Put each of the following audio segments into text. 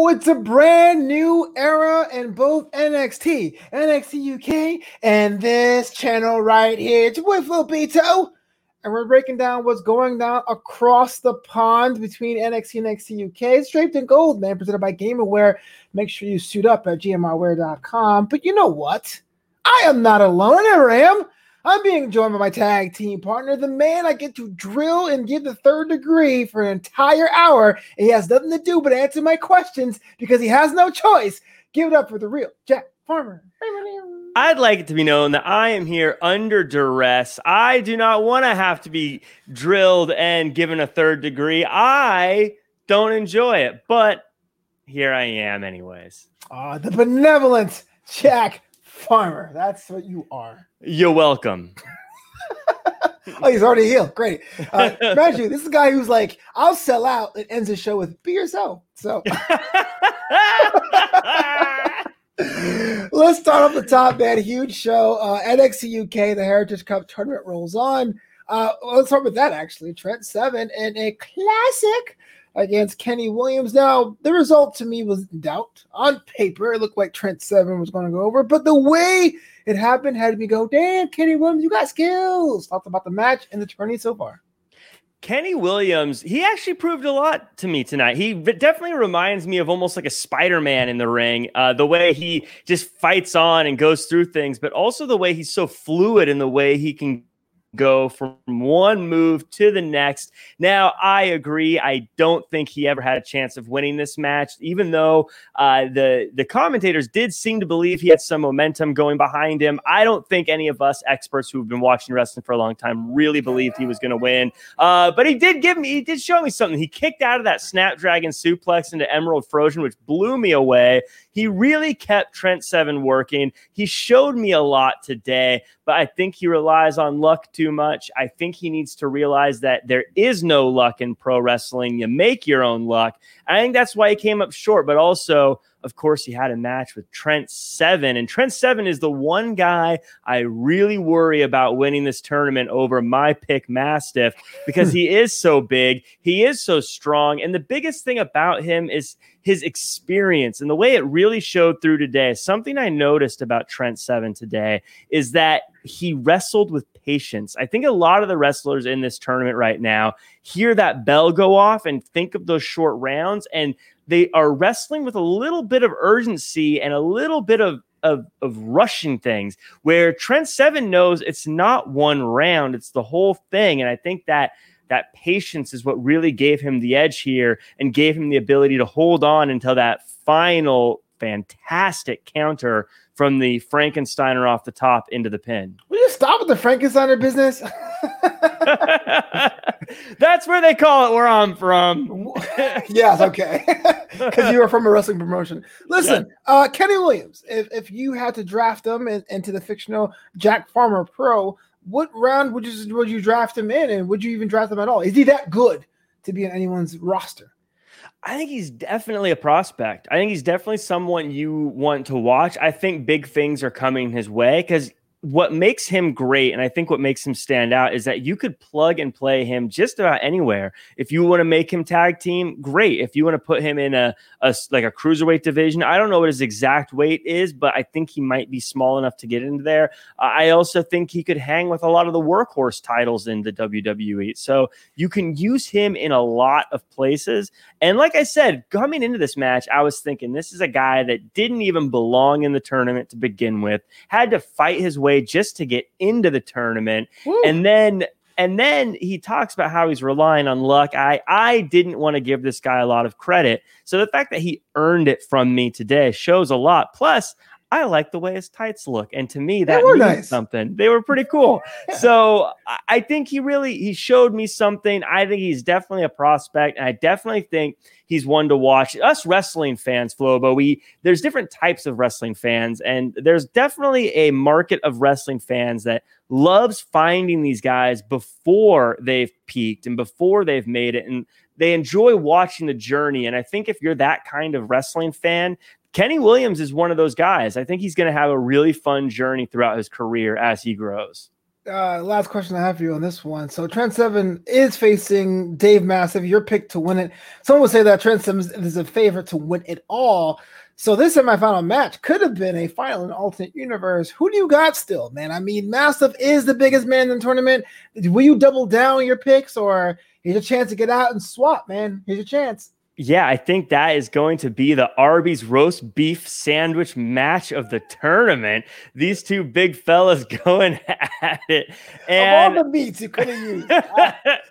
Oh, it's a brand new era in both NXT, NXT UK, and this channel right here. It's with Lobito, and we're breaking down what's going down across the pond between NXT and NXT UK. It's draped in gold, man, presented by GamerWare. Make sure you suit up at gmrware.com. But you know what? I am not alone. I never am. I'm being joined by my tag team partner, the man I get to drill and give the third degree for an entire hour. And he has nothing to do but answer my questions because he has no choice. Give it up for the real Jack Farmer. I'd like it to be known that I am here under duress. I do not want to have to be drilled and given a third degree. I don't enjoy it, but here I am, anyways. Ah, uh, the benevolent Jack Farmer. That's what you are. You're welcome. oh, he's already healed. Great. Uh, imagine you, this is a guy who's like, I'll sell out and ends the show with be yourself. So let's start off the top, man. Huge show. Uh, NXT UK, the Heritage Cup tournament rolls on. Uh, let's start with that actually. Trent Seven and a classic against Kenny Williams. Now, the result to me was in doubt. On paper, it looked like Trent Seven was going to go over, but the way it happened had me go, damn, Kenny Williams, you got skills. Talked about the match and the tourney so far. Kenny Williams, he actually proved a lot to me tonight. He definitely reminds me of almost like a Spider Man in the ring. Uh, the way he just fights on and goes through things, but also the way he's so fluid in the way he can go from one move to the next. Now, I agree. I don't think he ever had a chance of winning this match, even though uh, the the commentators did seem to believe he had some momentum going behind him. I don't think any of us experts who've been watching wrestling for a long time really believed he was going to win. Uh, but he did give me, he did show me something. He kicked out of that Snapdragon suplex into Emerald Flowsion, which blew me away. He really kept Trent Seven working. He showed me a lot today, but I think he relies on luck too much. I think he needs to realize that there is no luck in pro wrestling. You make your own luck. I think that's why he came up short, but also of course, he had a match with Trent Seven, and Trent Seven is the one guy I really worry about winning this tournament over my pick Mastiff because he is so big, he is so strong, and the biggest thing about him is his experience and the way it really showed through today. Something I noticed about Trent Seven today is that he wrestled with patience. I think a lot of the wrestlers in this tournament right now hear that bell go off and think of those short rounds and they are wrestling with a little bit of urgency and a little bit of of, of rushing things where Trent Seven knows it's not one round, it's the whole thing. And I think that that patience is what really gave him the edge here and gave him the ability to hold on until that final fantastic counter from the Frankensteiner off the top into the pin. Will you stop with the Frankensteiner business? That's where they call it where I'm from. yes, okay. Because you are from a wrestling promotion. Listen, yeah. uh, Kenny Williams, if, if you had to draft him in, into the fictional Jack Farmer Pro, what round would you would you draft him in, and would you even draft him at all? Is he that good to be on anyone's roster? I think he's definitely a prospect. I think he's definitely someone you want to watch. I think big things are coming his way because what makes him great and I think what makes him stand out is that you could plug and play him just about anywhere. If you want to make him tag team, great. If you want to put him in a, a like a cruiserweight division, I don't know what his exact weight is, but I think he might be small enough to get into there. I also think he could hang with a lot of the workhorse titles in the WWE. So you can use him in a lot of places. And like I said, coming into this match, I was thinking this is a guy that didn't even belong in the tournament to begin with, had to fight his way way just to get into the tournament. Woo. And then and then he talks about how he's relying on luck. I I didn't want to give this guy a lot of credit. So the fact that he earned it from me today shows a lot. Plus, I like the way his tights look, and to me that means nice. something. They were pretty cool. yeah. So I think he really he showed me something. I think he's definitely a prospect, and I definitely think he's one to watch. Us wrestling fans, Flobo, we there's different types of wrestling fans, and there's definitely a market of wrestling fans that loves finding these guys before they've peaked and before they've made it, and they enjoy watching the journey. And I think if you're that kind of wrestling fan, Kenny Williams is one of those guys. I think he's going to have a really fun journey throughout his career as he grows. uh, last question I have for you on this one. So Trent Seven is facing Dave Mastiff. Your pick to win it. Someone would say that Trent Seven is a favorite to win it all. So this semifinal match could have been a final in alternate universe. Who do you got still, man? I mean, Mastiff is the biggest man in the tournament. Will you double down your picks, or here's a chance to get out and swap, man? Here's your chance. Yeah, I think that is going to be the Arby's roast beef sandwich match of the tournament. These two big fellas going at it. And of all the meats you could have used.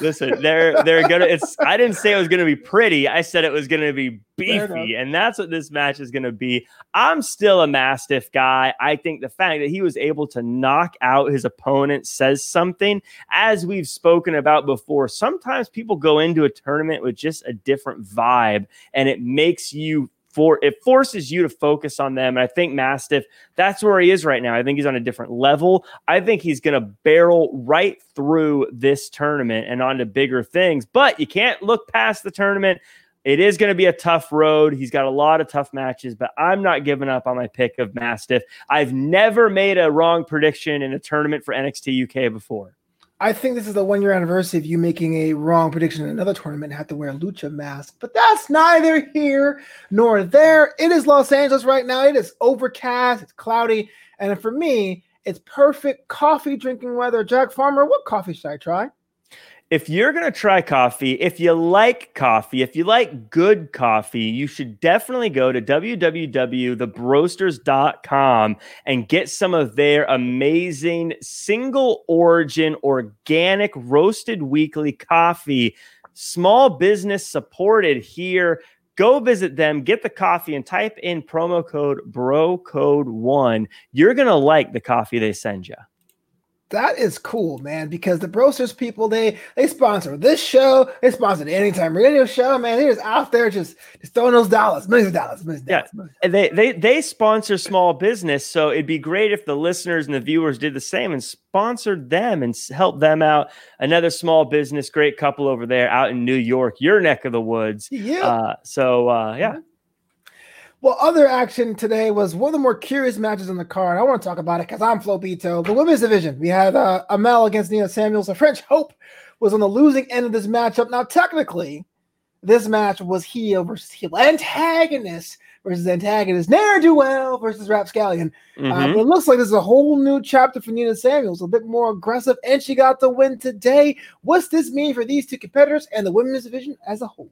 Listen, they're they're gonna. It's. I didn't say it was gonna be pretty. I said it was gonna be beefy, and that's what this match is gonna be. I'm still a Mastiff guy. I think the fact that he was able to knock out his opponent says something. As we've spoken about before, sometimes people go into a tournament with just a different vibe, and it makes you for it forces you to focus on them. And I think Mastiff, that's where he is right now. I think he's on a different level. I think he's going to barrel right through this tournament and onto bigger things. But you can't look past the tournament. It is going to be a tough road. He's got a lot of tough matches, but I'm not giving up on my pick of Mastiff. I've never made a wrong prediction in a tournament for NXT UK before. I think this is the one year anniversary of you making a wrong prediction in another tournament and have to wear a lucha mask. But that's neither here nor there. It is Los Angeles right now. It is overcast, it's cloudy. And for me, it's perfect coffee drinking weather. Jack Farmer, what coffee should I try? If you're going to try coffee, if you like coffee, if you like good coffee, you should definitely go to www.thebroasters.com and get some of their amazing single origin organic roasted weekly coffee. Small business supported here. Go visit them, get the coffee, and type in promo code BRO code one. You're going to like the coffee they send you that is cool, man. Because the Brosters people, they they sponsor this show, they sponsor the Anytime Radio show, man. They're just out there just, just throwing those dollars, millions of dollars, millions of dollars. yeah. dollars. They they they sponsor small business, so it'd be great if the listeners and the viewers did the same and sponsored them and help them out. Another small business, great couple over there out in New York, your neck of the woods. Yeah. Uh, so uh, yeah. Well, other action today was one of the more curious matches on the card. I want to talk about it because I'm Flo Bito. The women's division. We had uh, Amale against Nina Samuels. The French Hope was on the losing end of this matchup. Now, technically, this match was heel versus heel. Antagonist versus antagonist. Ne'er do well versus Rapscallion. Uh, mm-hmm. Uh, but it looks like this is a whole new chapter for Nina Samuels, a bit more aggressive, and she got the win today. What's this mean for these two competitors and the women's division as a whole?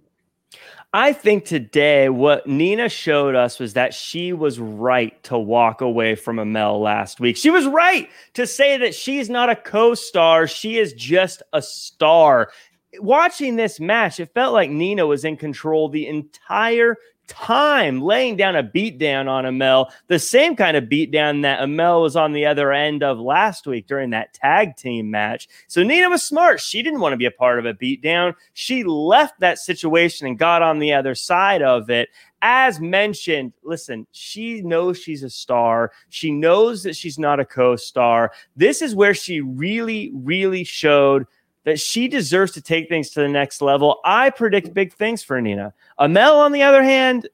I think today what Nina showed us was that she was right to walk away from Amale last week. She was right to say that she's not a co star, she is just a star. Watching this match, it felt like Nina was in control the entire time laying down a beatdown on Amale, the same kind of beatdown that Amale was on the other end of last week during that tag team match. So Nina was smart. She didn't want to be a part of a beatdown. She left that situation and got on the other side of it. As mentioned, listen, she knows she's a star. She knows that she's not a co star. This is where she really, really showed that she deserves to take things to the next level. I predict big things for Nina. Amale, on the other hand,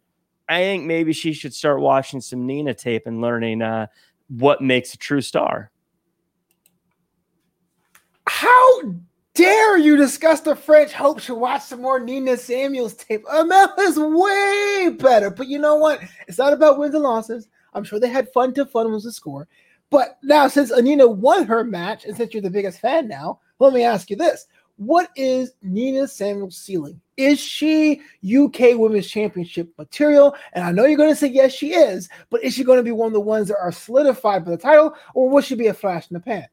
I think maybe she should start watching some Nina tape and learning uh, what makes a true star. How dare you discuss the French Hope should watch some more Nina Samuels tape? Amale is way better, but you know what? It's not about wins and losses. I'm sure they had fun to fun was the score. But now, since Anina won her match, and since you're the biggest fan now, let me ask you this. What is Nina Samuel's ceiling? Is she UK Women's Championship material? And I know you're going to say yes, she is, but is she going to be one of the ones that are solidified for the title, or will she be a flash in the pan?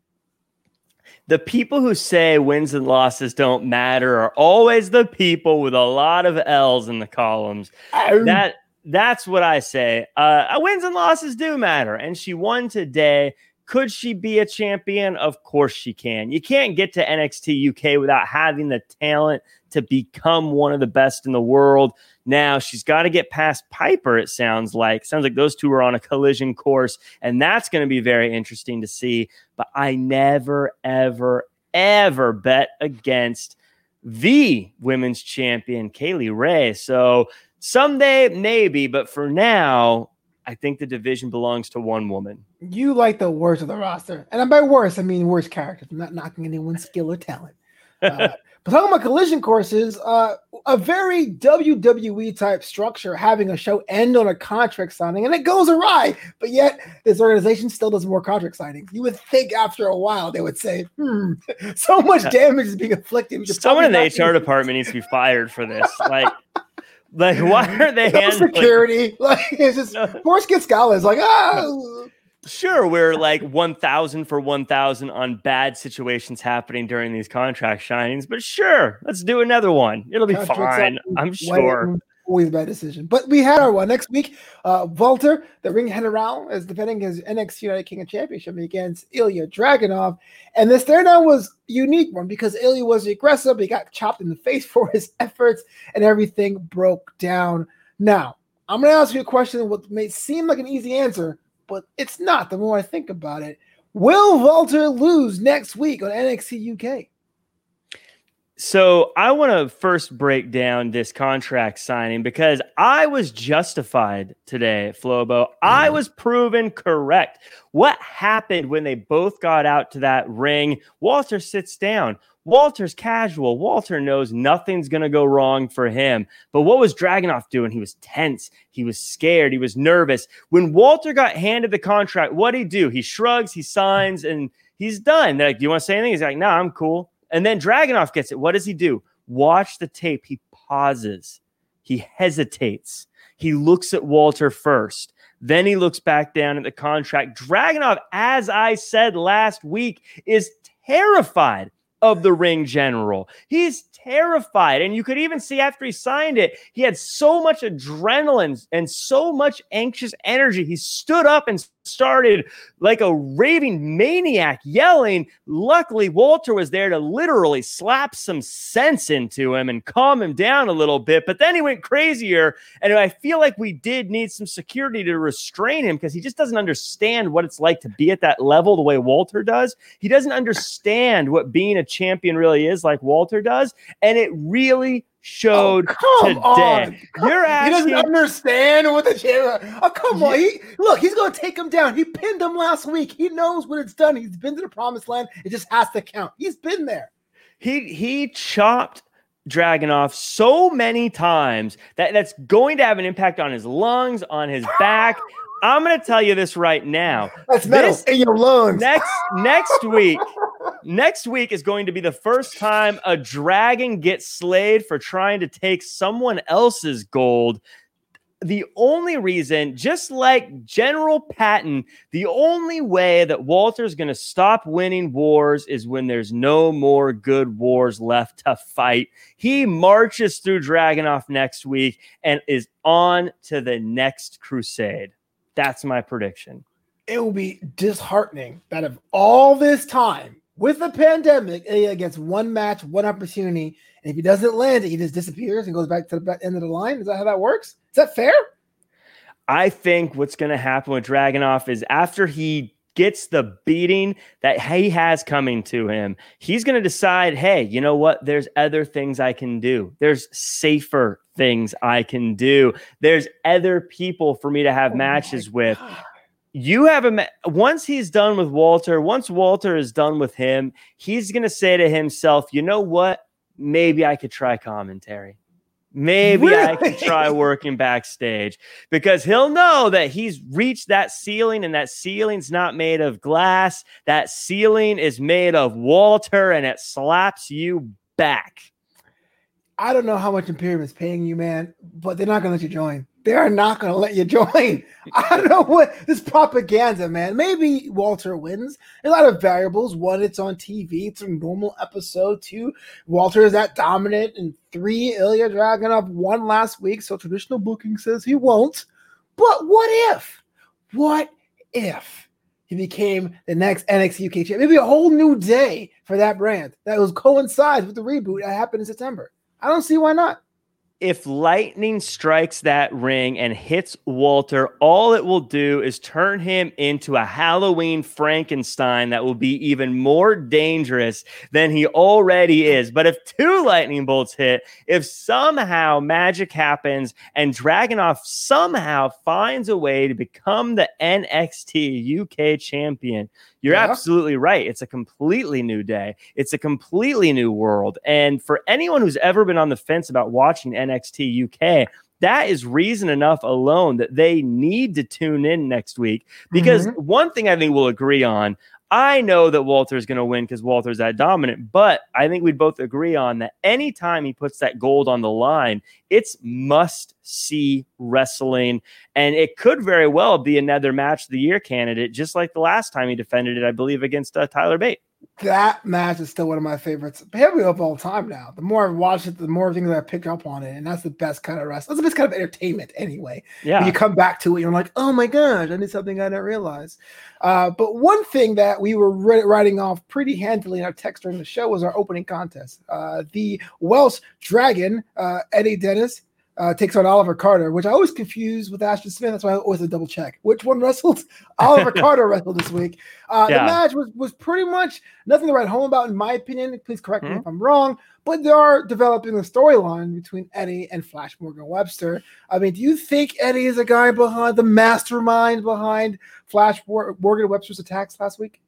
The people who say wins and losses don't matter are always the people with a lot of L's in the columns. Um, that that's what I say. Uh, wins and losses do matter, and she won today. Could she be a champion? Of course she can. You can't get to NXT UK without having the talent to become one of the best in the world. Now she's got to get past Piper, it sounds like. Sounds like those two are on a collision course, and that's going to be very interesting to see. But I never, ever, ever bet against the women's champion, Kay Lee Ray. So someday, maybe, but for now, I think the division belongs to one woman. You like the worst of the roster, and by worst, I mean worst characters. I'm not knocking anyone's skill or talent. Uh, but talking about collision courses, uh, a very WWE type structure, having a show end on a contract signing, and it goes awry. But yet, this organization still does more contract signings. You would think after a while they would say, "Hmm, so much damage is being inflicted." Someone in the HR department needs to be fired for this. Like, like why are they no security? Like it's just more Skid Scholars. Like ah. Sure, we're like 1,000 for 1,000 on bad situations happening during these contract shinings, but sure, let's do another one. It'll be fine. I'm sure. Always bad decision. But we had our one next week. Uh, Walter, the ring general, is defending his NXT United King Championship against Ilya Dragunov. And this down was unique one because Ilya was aggressive. He got chopped in the face for his efforts, and everything broke down. Now, I'm going to ask you a question what may seem like an easy answer, but it's not the more I think about it. Will Walter lose next week on NXT UK? So I want to first break down this contract signing because I was justified today, Flobo. I mm-hmm. was proven correct. What happened when they both got out to that ring? Walter sits down. Walter's casual. Walter knows nothing's going to go wrong for him. But what was Dragunov doing? He was tense. He was scared. He was nervous. When Walter got handed the contract, what did he do? He shrugs, he signs, and he's done. They're like, Do you want to say anything? He's like, No, I'm cool. And then Dragunov gets it. What does he do? Watch the tape. He pauses. He hesitates. He looks at Walter first. Then he looks back down at the contract. Dragunov, as I said last week, is terrified of the ring general. He's terrified. And you could even see after he signed it, he had so much adrenaline and so much anxious energy. He stood up and started like a raving maniac yelling. Luckily, Walter was there to literally slap some sense into him and calm him down a little bit. But then he went crazier. And I feel like we did need some security to restrain him because he just doesn't understand what it's like to be at that level the way Walter does. He doesn't understand what being a champion really is like Walter does. And it really Oh, showed Oh, come today. on. You're He doesn't understand what the champion. Oh, come on. He, look, he's going to take him down. He pinned him last week. He knows when it's done. He's been to the promised land. It just has to count. He's been there. He he chopped Dragunov so many times that that's going to have an impact on his lungs, on his back. I'm going to tell you this right now. That's metal This- in your lungs. Next next week, next week is going to be the first time a dragon gets slayed for trying to take someone else's gold. The only reason, just like General Patton, the only way that Walter's going to stop winning wars is when there's no more good wars left to fight. He marches through Dragunov next week and is on to the next crusade. That's my prediction. it will be disheartening that of all this time with the pandemic, Ilya gets one match, one opportunity, and if he doesn't land it, he just disappears and goes back to the end of the line. Is that how that works? Is that fair? I think what's going to happen with Dragunov is after he gets the beating that he has coming to him, he's going to decide, hey, you know what? There's other things I can do. There's safer things I can do. There's other people for me to have Oh matches with. God. You have a ma- once he's done with Walter, once Walter is done with him, he's going to say to himself, you know what? Maybe I could try commentary. Maybe I could try working backstage because he'll know that he's reached that ceiling and that ceiling's not made of glass. That ceiling is made of Walter and it slaps you back. I don't know how much Imperium is paying you, man, but they're not going to let you join. They are not going to let you join. I don't know what this propaganda, man. Maybe Walter wins. A lot of variables. One, it's on TV. It's a normal episode. Two, Walter is that dominant. And three, Ilya Dragunov won last week. So traditional booking says he won't. But what if? What if he became the next NXT UK champion? Maybe a whole new day for that brand that was coincides with the reboot that happened in September. I don't see why not. If lightning strikes that ring and hits Walter, all it will do is turn him into a Halloween Frankenstein that will be even more dangerous than he already is. But if two lightning bolts hit, if somehow magic happens and Dragunov somehow finds a way to become the NXT UK champion, you're yeah. absolutely right. It's a completely new day. It's a completely new world. And for anyone who's ever been on the fence about watching NXT UK, that is reason enough alone that they need to tune in next week. Because mm-hmm. one thing I think we'll agree on I know that Walter's going to win because Walter's that dominant, but I think we'd both agree on that anytime he puts that gold on the line, it's must see wrestling. And it could very well be another match of the year candidate, just like the last time he defended it, I believe, against uh, Tyler Bate that match is still one of my favorites, heavy of all time. Now, the more I watch it, the more things I pick up on it, and that's the best kind of wrestling. That's the best kind of entertainment, anyway. Yeah, when you come back to it, you're like, oh my gosh, I did something I didn't realize. Uh, but one thing that we were writing off pretty handily in our text during the show was our opening contest. Uh, the Welsh Dragon, uh, Eddie Dennis, uh, takes on Oliver Carter, which I always confuse with Ashton Smith. That's why I always double check which one wrestled. Oliver Carter wrestled this week. Uh, yeah. The match was was pretty much nothing to write home about, in my opinion. Please correct mm-hmm. me if I'm wrong, but they are developing a storyline between Eddie and Flash Morgan Webster. I mean, do you think Eddie is a guy behind the mastermind behind Flash Morgan Webster's attacks last week?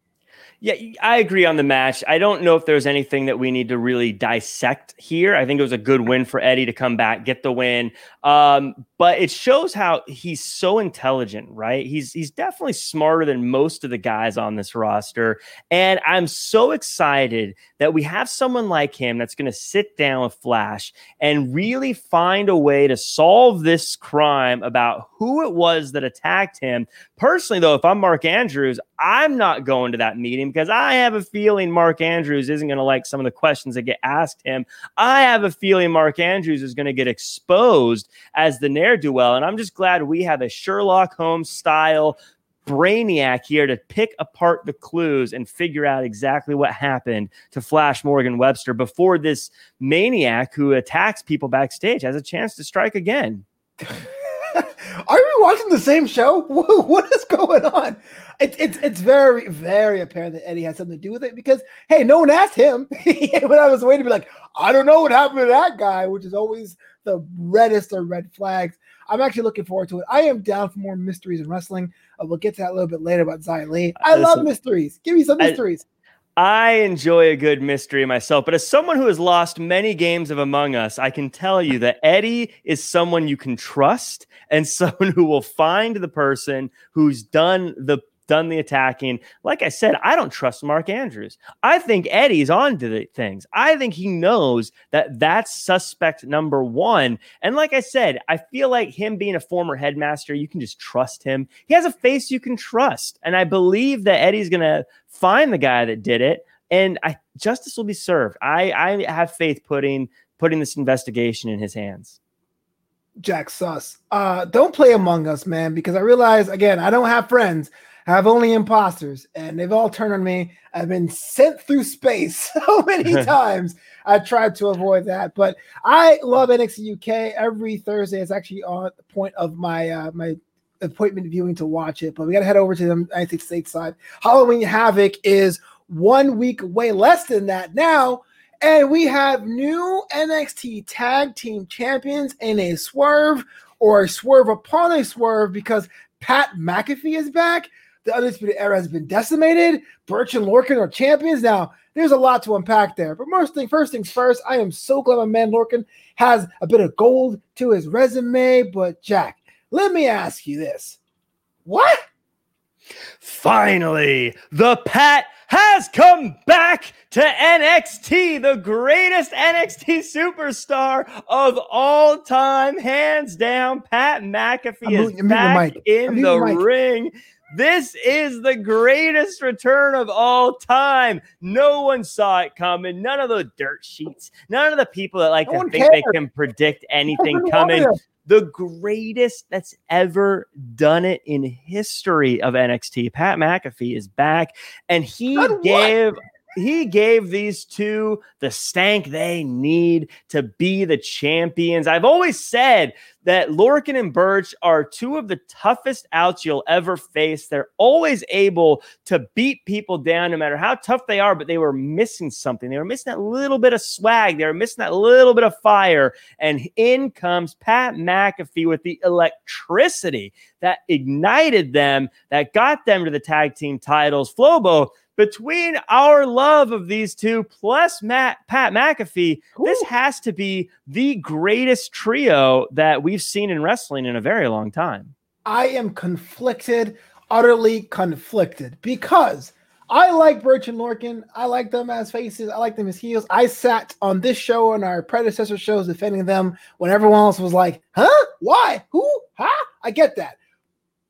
Yeah, I agree on the match. I don't know if there's anything that we need to really dissect here. I think it was a good win for Eddie to come back, get the win. Um, but it shows how he's so intelligent, right? He's he's definitely smarter than most of the guys on this roster. And I'm so excited that we have someone like him that's going to sit down with Flash and really find a way to solve this crime about who it was that attacked him. Personally, though, if I'm Mark Andrews, I'm not going to that meeting because I have a feeling Mark Andrews isn't going to like some of the questions that get asked him. I have a feeling Mark Andrews is going to get exposed as the ne'er do well. And I'm just glad we have a Sherlock Holmes style brainiac here to pick apart the clues and figure out exactly what happened to Flash Morgan Webster before this maniac who attacks people backstage has a chance to strike again. Are we watching the same show? What is going on? It's it's it's very very apparent that Eddie has something to do with it because hey, no one asked him. when I was waiting to be like, I don't know what happened to that guy, which is always the reddest of red flags. I'm actually looking forward to it. I am down for more mysteries in wrestling. Uh, we'll get to that a little bit later about Xia Li. I Listen, love mysteries. Give me some mysteries. I, I enjoy a good mystery myself, but as someone who has lost many games of Among Us, I can tell you that Eddie is someone you can trust and someone who will find the person who's done the done the attacking. Like I said, I don't trust Mark Andrews. I think Eddie's on to the things. I think he knows that that's suspect number one. And like I said, I feel like him being a former headmaster, you can just trust him. He has a face you can trust. And I believe that Eddie's going to find the guy that did it. And I, justice will be served. I, I have faith putting putting this investigation in his hands. Jack Sus. Uh, don't play Among Us, man, because I realize again, I don't have friends. I have only imposters, and they've all turned on me. I've been sent through space so many times. I tried to avoid that, but I love NXT UK. Every Thursday is actually on the point of my uh, my appointment viewing to watch it. But we got to head over to the United States side. Halloween Havoc is one week away, less than that now. And we have new NXT Tag Team Champions in a swerve or a swerve upon a swerve because Pat McAfee is back. The Undisputed Era has been decimated. Burch and Lorcan are champions. Now, there's a lot to unpack there. But first, thing, first things first, I am so glad my man Lorcan has a bit of gold to his resume. But, Jack, let me ask you this. What? Finally, the Pat has come back to NXT, the greatest NXT superstar of all time, hands down. Pat McAfee I'm is back in the ring. This is the greatest return of all time. No one saw it coming. None of the dirt sheets, none of the people that like no to think cares. they can predict anything coming. The greatest that's ever done it in history of NXT. Pat McAfee is back, and he gave he gave these two the stank they need to be the champions. I've always said that Lorcan and Burch are two of the toughest outs you'll ever face. They're always able to beat people down no matter how tough they are, but they were missing something. They were missing that little bit of swag. They were missing that little bit of fire. And in comes Pat McAfee with the electricity that ignited them, that got them to the tag team titles. Flobo, between our love of these two plus Matt Pat McAfee, Ooh. this has to be the greatest trio that we've seen in wrestling in a very long time. I am conflicted, utterly conflicted, because I like Burch and Lorcan. I like them as faces. I like them as heels. I sat on this show and our predecessor shows defending them when everyone else was like, huh? Why? Who? Huh? I get that.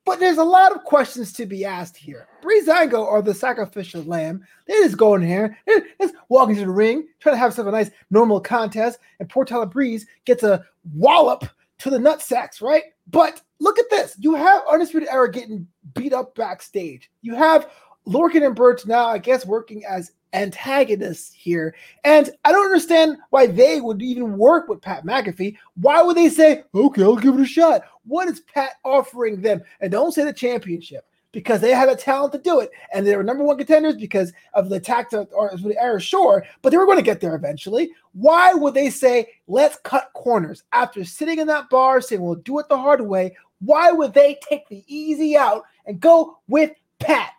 But there's a lot of questions to be asked here. Breezango or the sacrificial lamb, they just go in here, they just walk into the ring, trying to have some a nice normal contest, and poor Tyler Breeze gets a wallop to the nut sacks, right? But look at this. You have Undisputed Era getting beat up backstage. You have Lorcan and Burch now, I guess, working as antagonists here. And I don't understand why they would even work with Pat McAfee. Why would they say, okay, I'll give it a shot? What is Pat offering them? And don't say the championship because they had the talent to do it. And they were number one contenders because of the attack or the error, sure, but they were going to get there eventually. Why would they say, let's cut corners after sitting in that bar saying, we'll do it the hard way? Why would they take the easy out and go with Pat?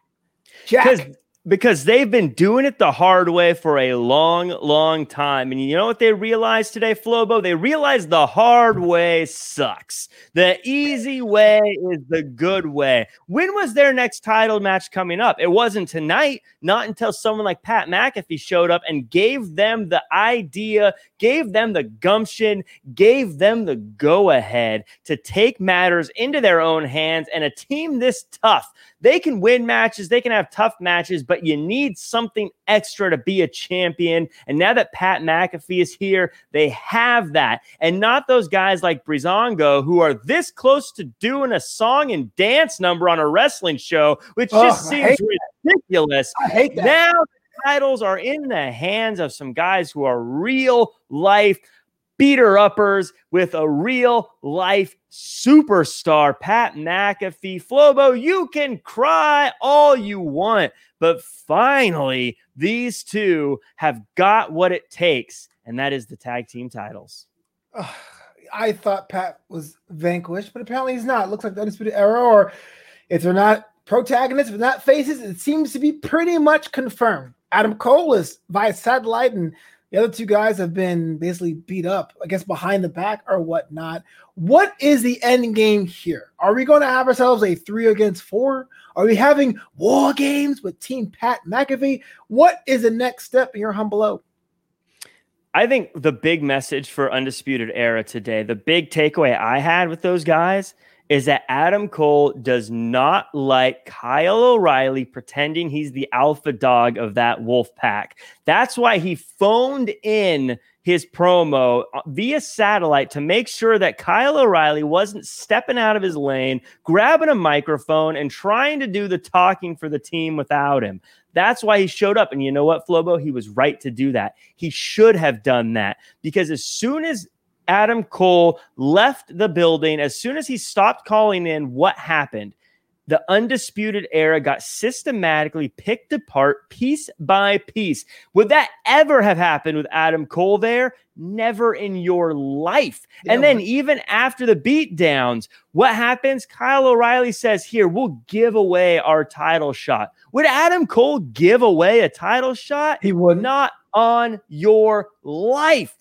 Jack because they've been doing it the hard way for a long, long time. And you know what they realized today, Flobo? They realized the hard way sucks. The easy way is the good way. When was their next title match coming up? It wasn't tonight, not until someone like Pat McAfee showed up and gave them the idea, gave them the gumption, gave them the go ahead to take matters into their own hands. And a team this tough, they can win matches, they can have tough matches, but you need something extra to be a champion. And now that Pat McAfee is here, they have that. And not those guys like Breezango who are this close to doing a song and dance number on a wrestling show, which oh, just seems ridiculous. I hate that. Now the titles are in the hands of some guys who are real life beater uppers with a real life superstar, Pat McAfee. Flobo, you can cry all you want, but finally, these two have got what it takes, and that is the tag team titles. I thought Pat was vanquished, but apparently he's not. It looks like the Undisputed Era, or if they're not protagonists, if not faces, it seems to be pretty much confirmed. Adam Cole is via satellite, and the other two guys have been basically beat up, I guess, behind the back or whatnot. What is the end game here? Are we going to have ourselves a three against four? Are we having war games with Team Pat McAfee? What is the next step in your humble O? I think the big message for Undisputed Era today, the big takeaway I had with those guys is that Adam Cole does not like Kyle O'Reilly pretending he's the alpha dog of that wolf pack. That's why he phoned in his promo uh, via satellite to make sure that Kyle O'Reilly wasn't stepping out of his lane, grabbing a microphone, and trying to do the talking for the team without him. That's why he showed up. And you know what, Flobo? He was right to do that. He should have done that because as soon as Adam Cole left the building, as soon as he stopped calling in, what happened? The undisputed era got systematically picked apart piece by piece. Would that ever have happened with Adam Cole there? Never in your life. Yeah, and then, even after the beatdowns, what happens? Kyle O'Reilly says, Here, we'll give away our title shot. Would Adam Cole give away a title shot? He would not on your life.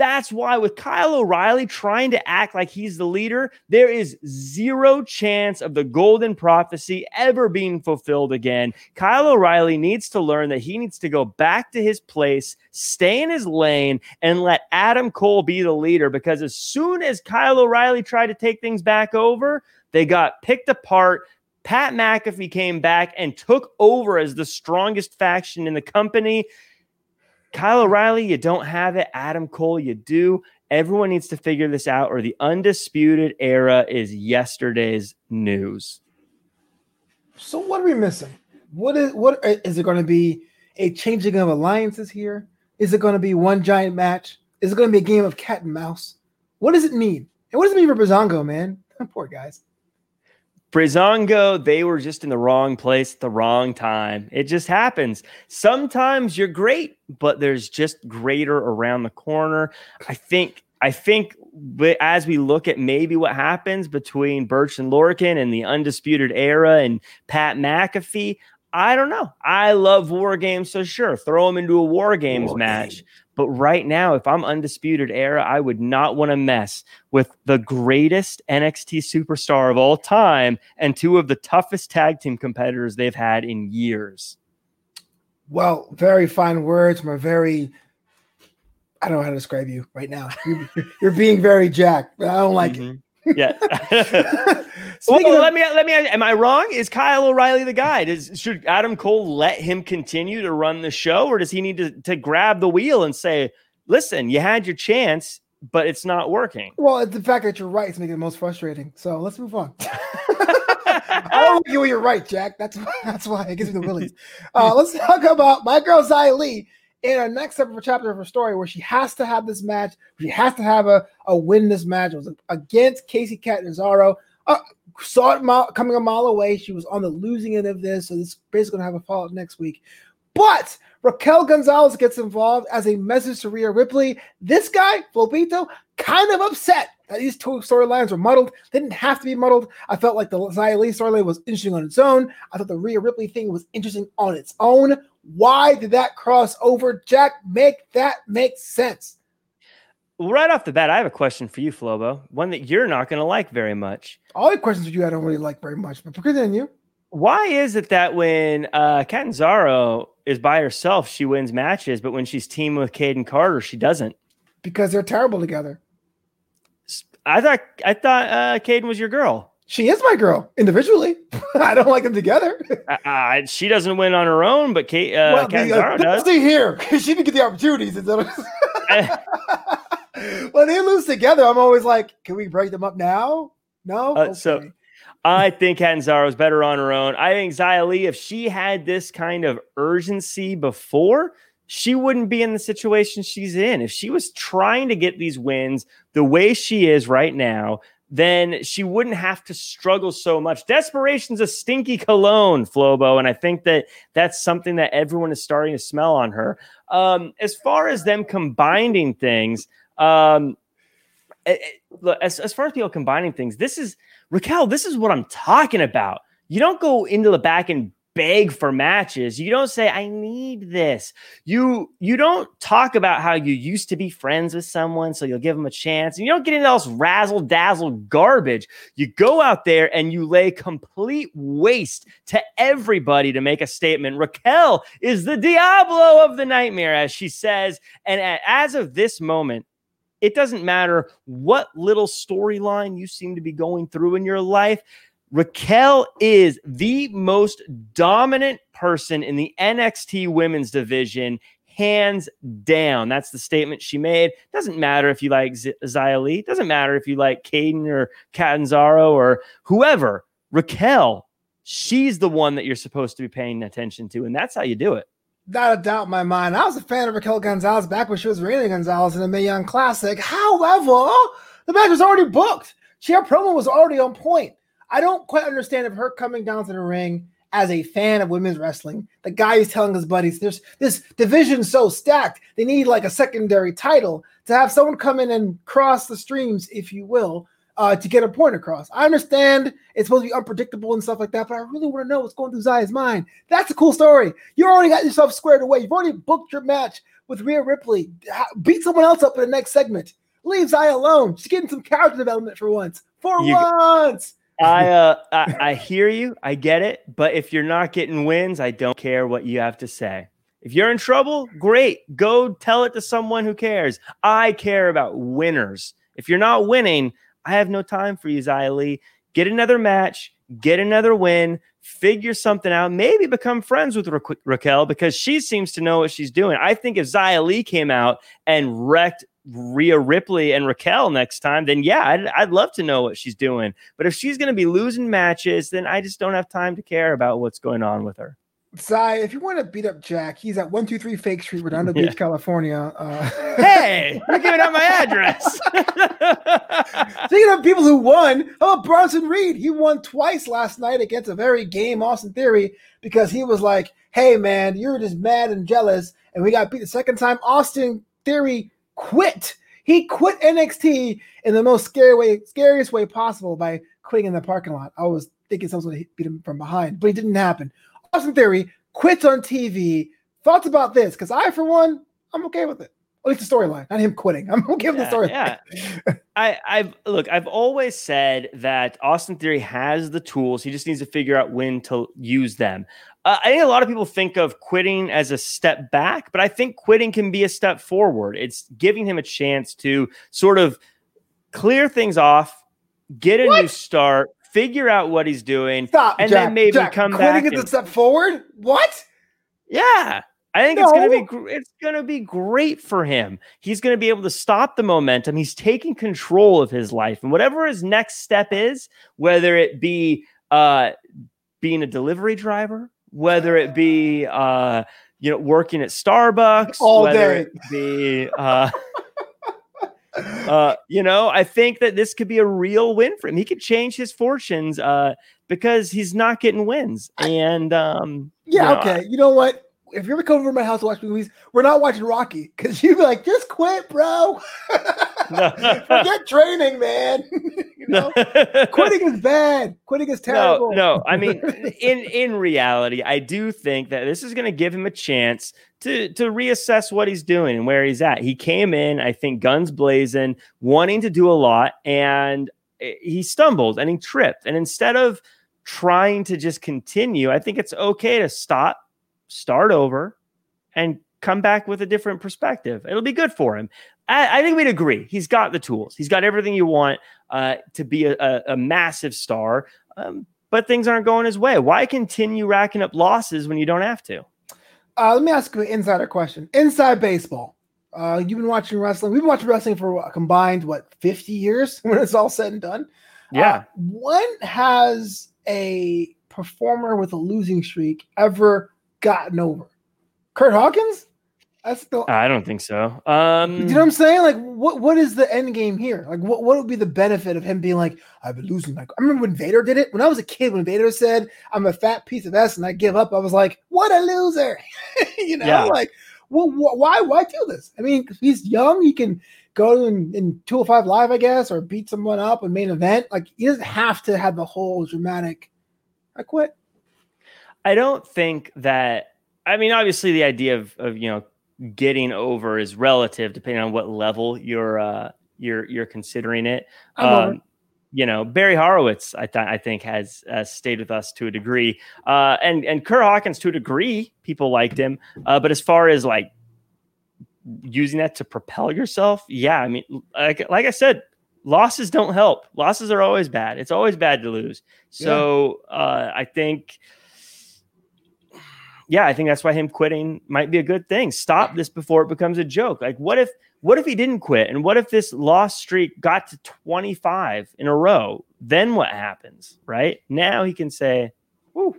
That's why, with Kyle O'Reilly trying to act like he's the leader, there is zero chance of the golden prophecy ever being fulfilled again. Kyle O'Reilly needs to learn that he needs to go back to his place, stay in his lane, and let Adam Cole be the leader. Because as soon as Kyle O'Reilly tried to take things back over, they got picked apart. Pat McAfee came back and took over as the strongest faction in the company. Kyle O'Reilly, you don't have it. Adam Cole, you do. Everyone needs to figure this out, or the undisputed era is yesterday's news. So what are we missing? What is what uh, is it going to be a changing of alliances here? Is it going to be one giant match? Is it going to be a game of cat and mouse? What does it mean? And what does it mean for Breezango, man? Poor guys. Breezango, they were just in the wrong place at the wrong time. It just happens. Sometimes you're great, but there's just greater around the corner. I think I think as we look at maybe what happens between Burch and Lorcan and the Undisputed Era and Pat McAfee, I don't know. I love war games, so sure, throw them into a war games war match. Game. But right now, if I'm Undisputed Era, I would not want to mess with the greatest NXT superstar of all time and two of the toughest tag team competitors they've had in years. Well, very fine words from a very I don't know how to describe you right now. You're, you're being very jacked. I don't like mm-hmm. it. Yeah. well, of, let me let me. Am I wrong? Is Kyle O'Reilly the guy? Does should Adam Cole let him continue to run the show, or does he need to to grab the wheel and say, "Listen, you had your chance, but it's not working"? Well, the fact that you're right is making it most frustrating. So let's move on. I don't you you're right, Jack. That's why, that's why it gives me the willies. Uh, let's talk about my girl Xia Li in our next chapter of her story where she has to have this match, she has to have a, a win this match. It was against Kacy Catanzaro. Uh, saw it mile, coming a mile away. She was on the losing end of this, so this is basically going to have a follow up next week. But Raquel Gonzalez gets involved as a message to Rhea Ripley. This guy, Flobito, kind of upset that these two storylines were muddled. They didn't have to be muddled. I felt like the Xia Li storyline was interesting on its own. I thought the Rhea Ripley thing was interesting on its own. Why did that cross over? Jack, make that make sense. Right off the bat, I have a question for you, Flobo. One that you're not going to like very much. All the questions with you, I don't really like very much, but for continue. Why is it that when uh, Catanzaro is by herself, she wins matches, but when she's teamed with Kayden Carter, she doesn't? Because they're terrible together. I thought I thought uh, Kayden was your girl. She is my girl individually. I don't like them together. Uh, uh, she doesn't win on her own, but Kate uh, well, Catanzaro the, uh, does. See here, she didn't get the opportunities. when they lose together, I'm always like, can we break them up now? No. Uh, okay. So I think Catanzaro is better on her own. I think Xia Li, if she had this kind of urgency before, she wouldn't be in the situation she's in. If she was trying to get these wins the way she is right now, then she wouldn't have to struggle so much. Desperation's a stinky cologne, Flobo, and I think that that's something that everyone is starting to smell on her. Um, as far as them combining things, um, it, it, as, as far as people combining things, this is Raquel. This is what I'm talking about. You don't go into the back and beg for matches. You don't say I need this. You you don't talk about how you used to be friends with someone so you'll give them a chance. And you don't get into all this razzle dazzle garbage. You go out there and you lay complete waste to everybody to make a statement. Raquel is the Diablo of the nightmare as she says and as of this moment it doesn't matter what little storyline you seem to be going through in your life. Raquel is the most dominant person in the NXT women's division, hands down. That's the statement she made. Doesn't matter if you like Z- Xia doesn't matter if you like Kayden or Catanzaro or whoever. Raquel, she's the one that you're supposed to be paying attention to, and that's how you do it. Not a doubt in my mind. I was a fan of Raquel Gonzalez back when she was Raylene Gonzalez in the Mae Young Classic. However, the match was already booked. She, her promo was already on point. I don't quite understand if her coming down to the ring as a fan of women's wrestling, the guy is telling his buddies, "There's this division so stacked, they need like a secondary title to have someone come in and cross the streams, if you will, uh, to get a point across." I understand it's supposed to be unpredictable and stuff like that, but I really want to know what's going through Xia's mind. That's a cool story. You already got yourself squared away. You've already booked your match with Rhea Ripley. Beat someone else up in the next segment. Leave Xia alone. She's getting some character development for once. For you, once. I, uh, I I hear you. I get it. But if you're not getting wins, I don't care what you have to say. If you're in trouble, great. Go tell it to someone who cares. I care about winners. If you're not winning, I have no time for you, Xia Li. Get another match, get another win, figure something out, maybe become friends with Ra- Raquel because she seems to know what she's doing. I think if Xia Li came out and wrecked Rhea Ripley and Raquel next time, then yeah, I'd, I'd love to know what she's doing. But if she's going to be losing matches, then I just don't have time to care about what's going on with her. Cy, if you want to beat up Jack, he's at 123 Fake Street, Redondo Beach, California. Uh, hey, you're giving out my address. Speaking of people who won, how about Bronson Reed? He won twice last night against a very game Austin Theory because he was like, hey, man, you're just mad and jealous. And we got beat the second time. Austin Theory quit. He quit NXT in the most scary way, scariest way possible by quitting in the parking lot. I was thinking someone would beat him from behind, but it didn't happen. Austin Theory quits on TV. Thoughts about this? Because I, for one, I'm okay with it. At least the storyline, not him quitting. I'm okay with the storyline. yeah. I, I've look, I've always said that Austin Theory has the tools. He just needs to figure out when to use them. Uh, I think a lot of people think of quitting as a step back, but I think quitting can be a step forward. It's giving him a chance to sort of clear things off, get a new start, figure out what he's doing. Stop, And Jack, then maybe Jack, come back. quitting is a step forward. What? Yeah. I think it's gonna be No. it's gonna be great for him. He's gonna be able to stop the momentum. He's taking control of his life, and whatever his next step is, whether it be uh, being a delivery driver, whether it be uh, you know working at Starbucks, All whether day. it be uh, uh, you know, I think that this could be a real win for him. He could change his fortunes uh, because he's not getting wins, and um, Yeah, you know, okay. You know what? If you ever coming over to my house to watch movies, we're not watching Rocky because you'd be like, just quit, bro. Forget training, man. you know, quitting is bad. Quitting is terrible. No, no. I mean, in in reality, I do think that this is going to give him a chance to to reassess what he's doing and where he's at. He came in, I think, guns blazing, wanting to do a lot, and eh, he stumbled and he tripped. And instead of trying to just continue, I think it's okay to stop, start over, and come back with a different perspective. It'll be good for him. I, I think we'd agree. He's got the tools. He's got everything you want uh, to be a, a, a massive star. Um, but things aren't going his way. Why continue racking up losses when you don't have to? Uh, let me ask you an insider question. Inside baseball. Uh, you've been watching wrestling. We've been watching wrestling for what, combined, what, 50 years when it's all said and done? Yeah. Uh, when has a performer with a losing streak ever gotten over? Kurt Hawkins? That's the I don't think so. Um, You know what I'm saying? Like, what what is the end game here? Like, what, what would be the benefit of him being like, I've been losing? Like, I remember when Vader did it. When I was a kid, when Vader said, "I'm a fat piece of s and I give up," I was like, "What a loser!" you know, Yeah. like, well, wh- why why do this? I mean, he's young. He can go in, in 205 live, I guess, or beat someone up in main event. Like, he doesn't have to have the whole dramatic. I quit. I don't think that. I mean, obviously, the idea of, of you know getting over is relative depending on what level you're uh, you're you're considering it. Um, you know, Barry Horowitz, I th- I think has uh, stayed with us to a degree, uh, and and Kurt Hawkins to a degree, people liked him. Uh, but as far as like using that to propel yourself, yeah, I mean, like like I said, losses don't help. Losses are always bad. It's always bad to lose. So uh, I think yeah, I think that's why him quitting might be a good thing. Stop this before it becomes a joke. Like, what if, what if he didn't quit, and what if this loss streak got to twenty five in a row? Then what happens? Right now, he can say, "Woo,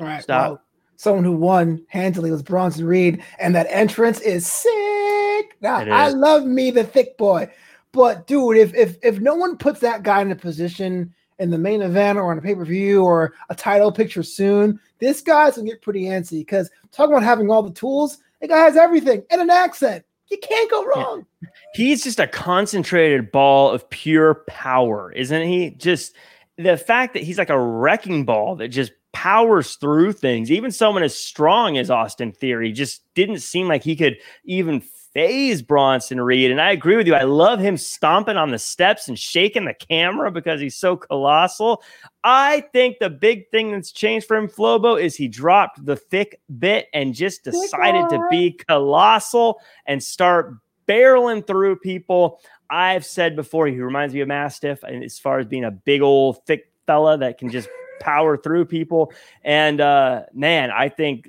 All right. Stop. well, someone who won handily was Bronson Reed, and that entrance is sick. Now It I is. love me the thick boy, but dude, if if if no one puts that guy in a position in the main event or on a pay per view or a title picture soon, this guy's gonna get pretty antsy. Because talking about having all the tools, the guy has everything and an accent. You can't go wrong. he's just a concentrated ball of pure power, isn't he? Just the fact that he's like a wrecking ball that just powers through things. Even someone as strong as Austin Theory just didn't seem like he could even phase Bronson Reed. And I agree with you. I love him stomping on the steps and shaking the camera because he's so colossal. I think the big thing that's changed for him, Flobo, is he dropped the thick bit and just decided to be colossal and start barreling through people. I've said before, he reminds me of Mastiff, and as far as being a big old thick fella that can just power through people. And uh, man, I think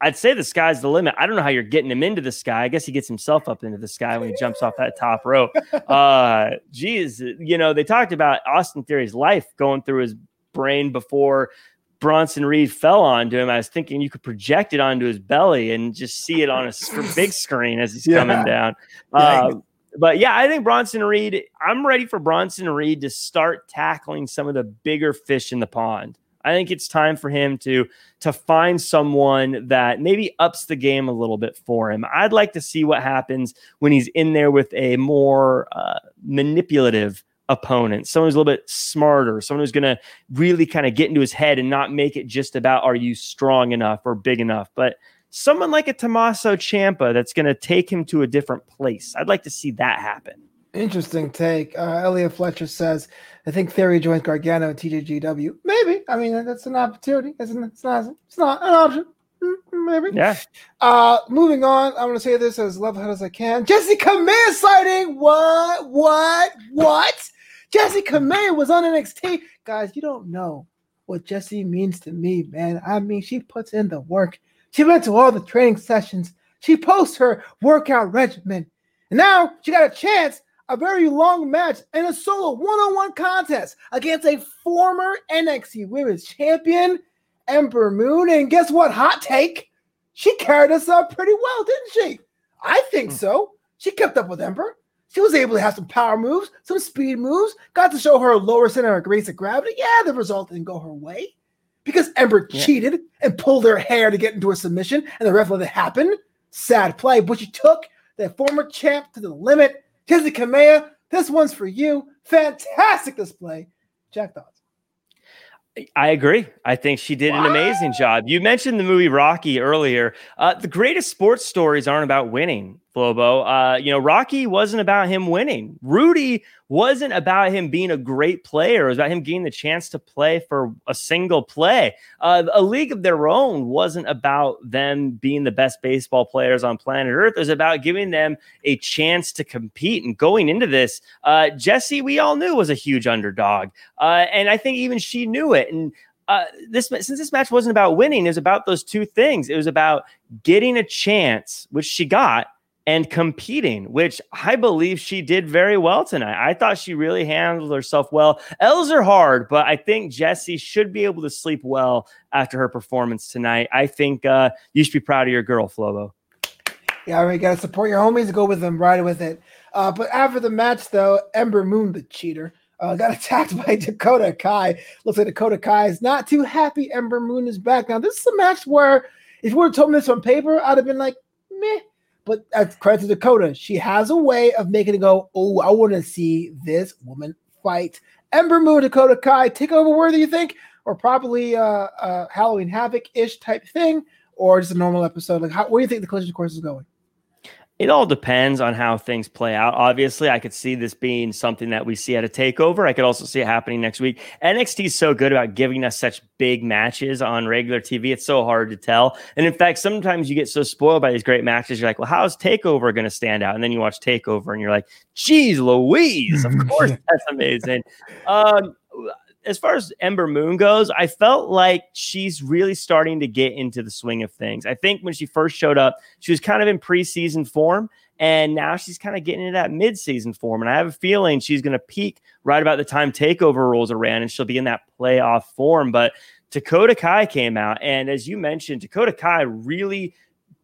I'd say the sky's the limit. I don't know how you're getting him into the sky. I guess he gets himself up into the sky when he jumps off that top rope. Uh, geez, you know, they talked about Austin Theory's life going through his brain before Bronson Reed fell onto him, I was thinking you could project it onto his belly and just see it on a big screen as he's yeah. coming down. Uh, but yeah, I think Bronson Reed, I'm ready for Bronson Reed to start tackling some of the bigger fish in the pond. I think it's time for him to to find someone that maybe ups the game a little bit for him. I'd like to see what happens when he's in there with a more uh, manipulative opponent, someone who's a little bit smarter, someone who's going to really kind of get into his head and not make it just about are you strong enough or big enough, but someone like a Tommaso Ciampa that's going to take him to a different place. I'd like to see that happen. Interesting take. Uh, Elliot Fletcher says, I think Theory joins Gargano and TJGW. Maybe. I mean, that's an opportunity. It's not, it's not, it's not an option. Mm, maybe. Yeah. Uh, moving on, I'm going to say this as level headed as I can. Jessi Kamea sighting. What? What? What? Jessi Kamea was on NXT. Guys, you don't know what Jessi means to me, man. I mean, she puts in the work. She went to all the training sessions. She posts her workout regimen. And now she got a chance a very long match and a solo one-on-one contest against a former NXT Women's Champion, Ember Moon. And guess what? Hot take. She carried us up pretty well, didn't she? I think hmm. so. She kept up with Ember. She was able to have some power moves, some speed moves, got to show her lower center of grace of gravity. Yeah, the result didn't go her way because Ember yeah. cheated and pulled her hair to get into a submission, and the ref let it happen. Sad play, but she took the former champ to the limit Jessi Kamea, this one's for you. Fantastic display. Jack thoughts. I agree. I think she did an amazing job. You mentioned the movie Rocky earlier. Uh, the greatest sports stories aren't about winning. Flobo. Uh, you know, Rocky wasn't about him winning. Rudy wasn't about him being a great player. It was about him getting the chance to play for a single play. Uh, a league of their own wasn't about them being the best baseball players on planet Earth. It was about giving them a chance to compete. And going into this, uh, Jessi, we all knew was a huge underdog, uh, and I think even she knew it. And uh, this since this match wasn't about winning, it was about those two things. It was about getting a chance, which she got and competing, which I believe she did very well tonight. I thought she really handled herself well. L's are hard, but I think Jessi should be able to sleep well after her performance tonight. I think uh, you should be proud of your girl, Flobo. Yeah, we got to support your homies, go with them, ride with it. Uh, but after the match, though, Ember Moon, the cheater, uh, got attacked by Dakota Kai. Looks like Dakota Kai is not too happy. Ember Moon is back. Now, this is a match where if you would have told me this on paper, I'd have been like, meh but that's credit to Dakota. She has a way of making it go, oh, I want to see this woman fight. Ember Moon, Dakota Kai, take over where do you think? Or probably uh, uh Halloween Havoc ish type thing, or just a normal episode? Like, how, where do you think the collision course is going? It all depends on how things play out. Obviously, I could see this being something that we see at a takeover. I could also see it happening next week. NXT is so good about giving us such big matches on regular TV. It's so hard to tell. And in fact, sometimes you get so spoiled by these great matches. You're like, well, how's Takeover going to stand out? And then you watch Takeover and you're like, geez, Louise, of course that's amazing. Um, as far as Ember Moon goes, I felt like she's really starting to get into the swing of things. I think when she first showed up, she was kind of in preseason form, and now she's kind of getting into that midseason form. And I have a feeling she's going to peak right about the time Takeover rolls around, and she'll be in that playoff form. But Dakota Kai came out, and as you mentioned, Dakota Kai really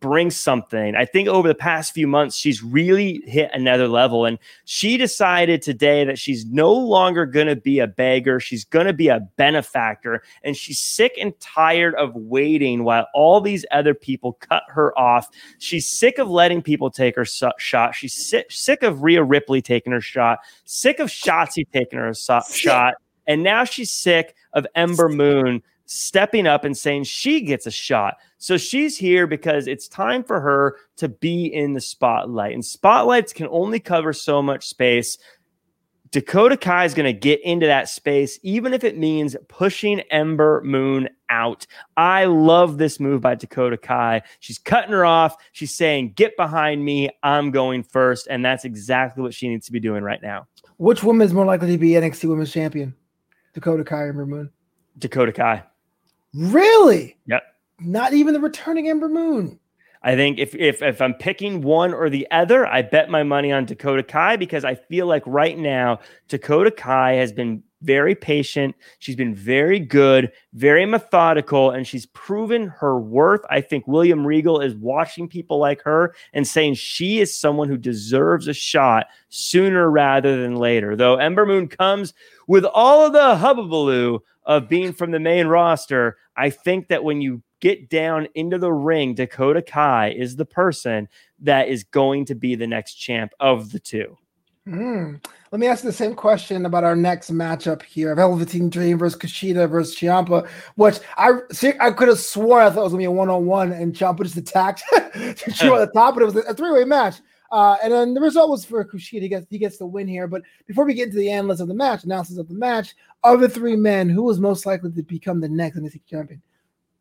brings something. I think over the past few months, she's really hit another level. And she decided today that she's no longer going to be a beggar. She's going to be a benefactor. And she's sick and tired of waiting while all these other people cut her off. She's sick of letting people take her so- shot. She's sick, sick of Rhea Ripley taking her shot, sick of Shotzi taking her so- shot. And now she's sick of Ember Moon stepping up and saying she gets a shot. So she's here because it's time for her to be in the spotlight. And spotlights can only cover so much space. Dakota Kai is going to get into that space, even if it means pushing Ember Moon out. I love this move by Dakota Kai. She's cutting her off. She's saying, Get behind me. I'm going first. And that's exactly what she needs to be doing right now. Which woman is more likely to be NXT Women's Champion? Dakota Kai or Ember Moon? Dakota Kai. Really? Yep. Not even the returning Ember Moon. I think if, if if I'm picking one or the other, I bet my money on Dakota Kai because I feel like right now Dakota Kai has been very patient. She's been very good, very methodical, and she's proven her worth. I think William Regal is watching people like her and saying she is someone who deserves a shot sooner rather than later. Though Ember Moon comes with all of the hubbubaloo of being from the main roster, I think that when you get down into the ring, Dakota Kai is the person that is going to be the next champ of the two. Mm. Let me ask the same question about our next matchup here: Velveteen Dream versus Kushida versus Ciampa. Which I I could have sworn I thought it was gonna be a one-on-one, and Ciampa just attacked Ciampa on the top, but it was a three-way match. Uh, and then the result was for Kushida. He gets he gets the win here. But before we get into the analysis of the match, analysis of the match, of the three men, who was most likely to become the next NXT champion?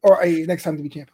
or a next time to be champion?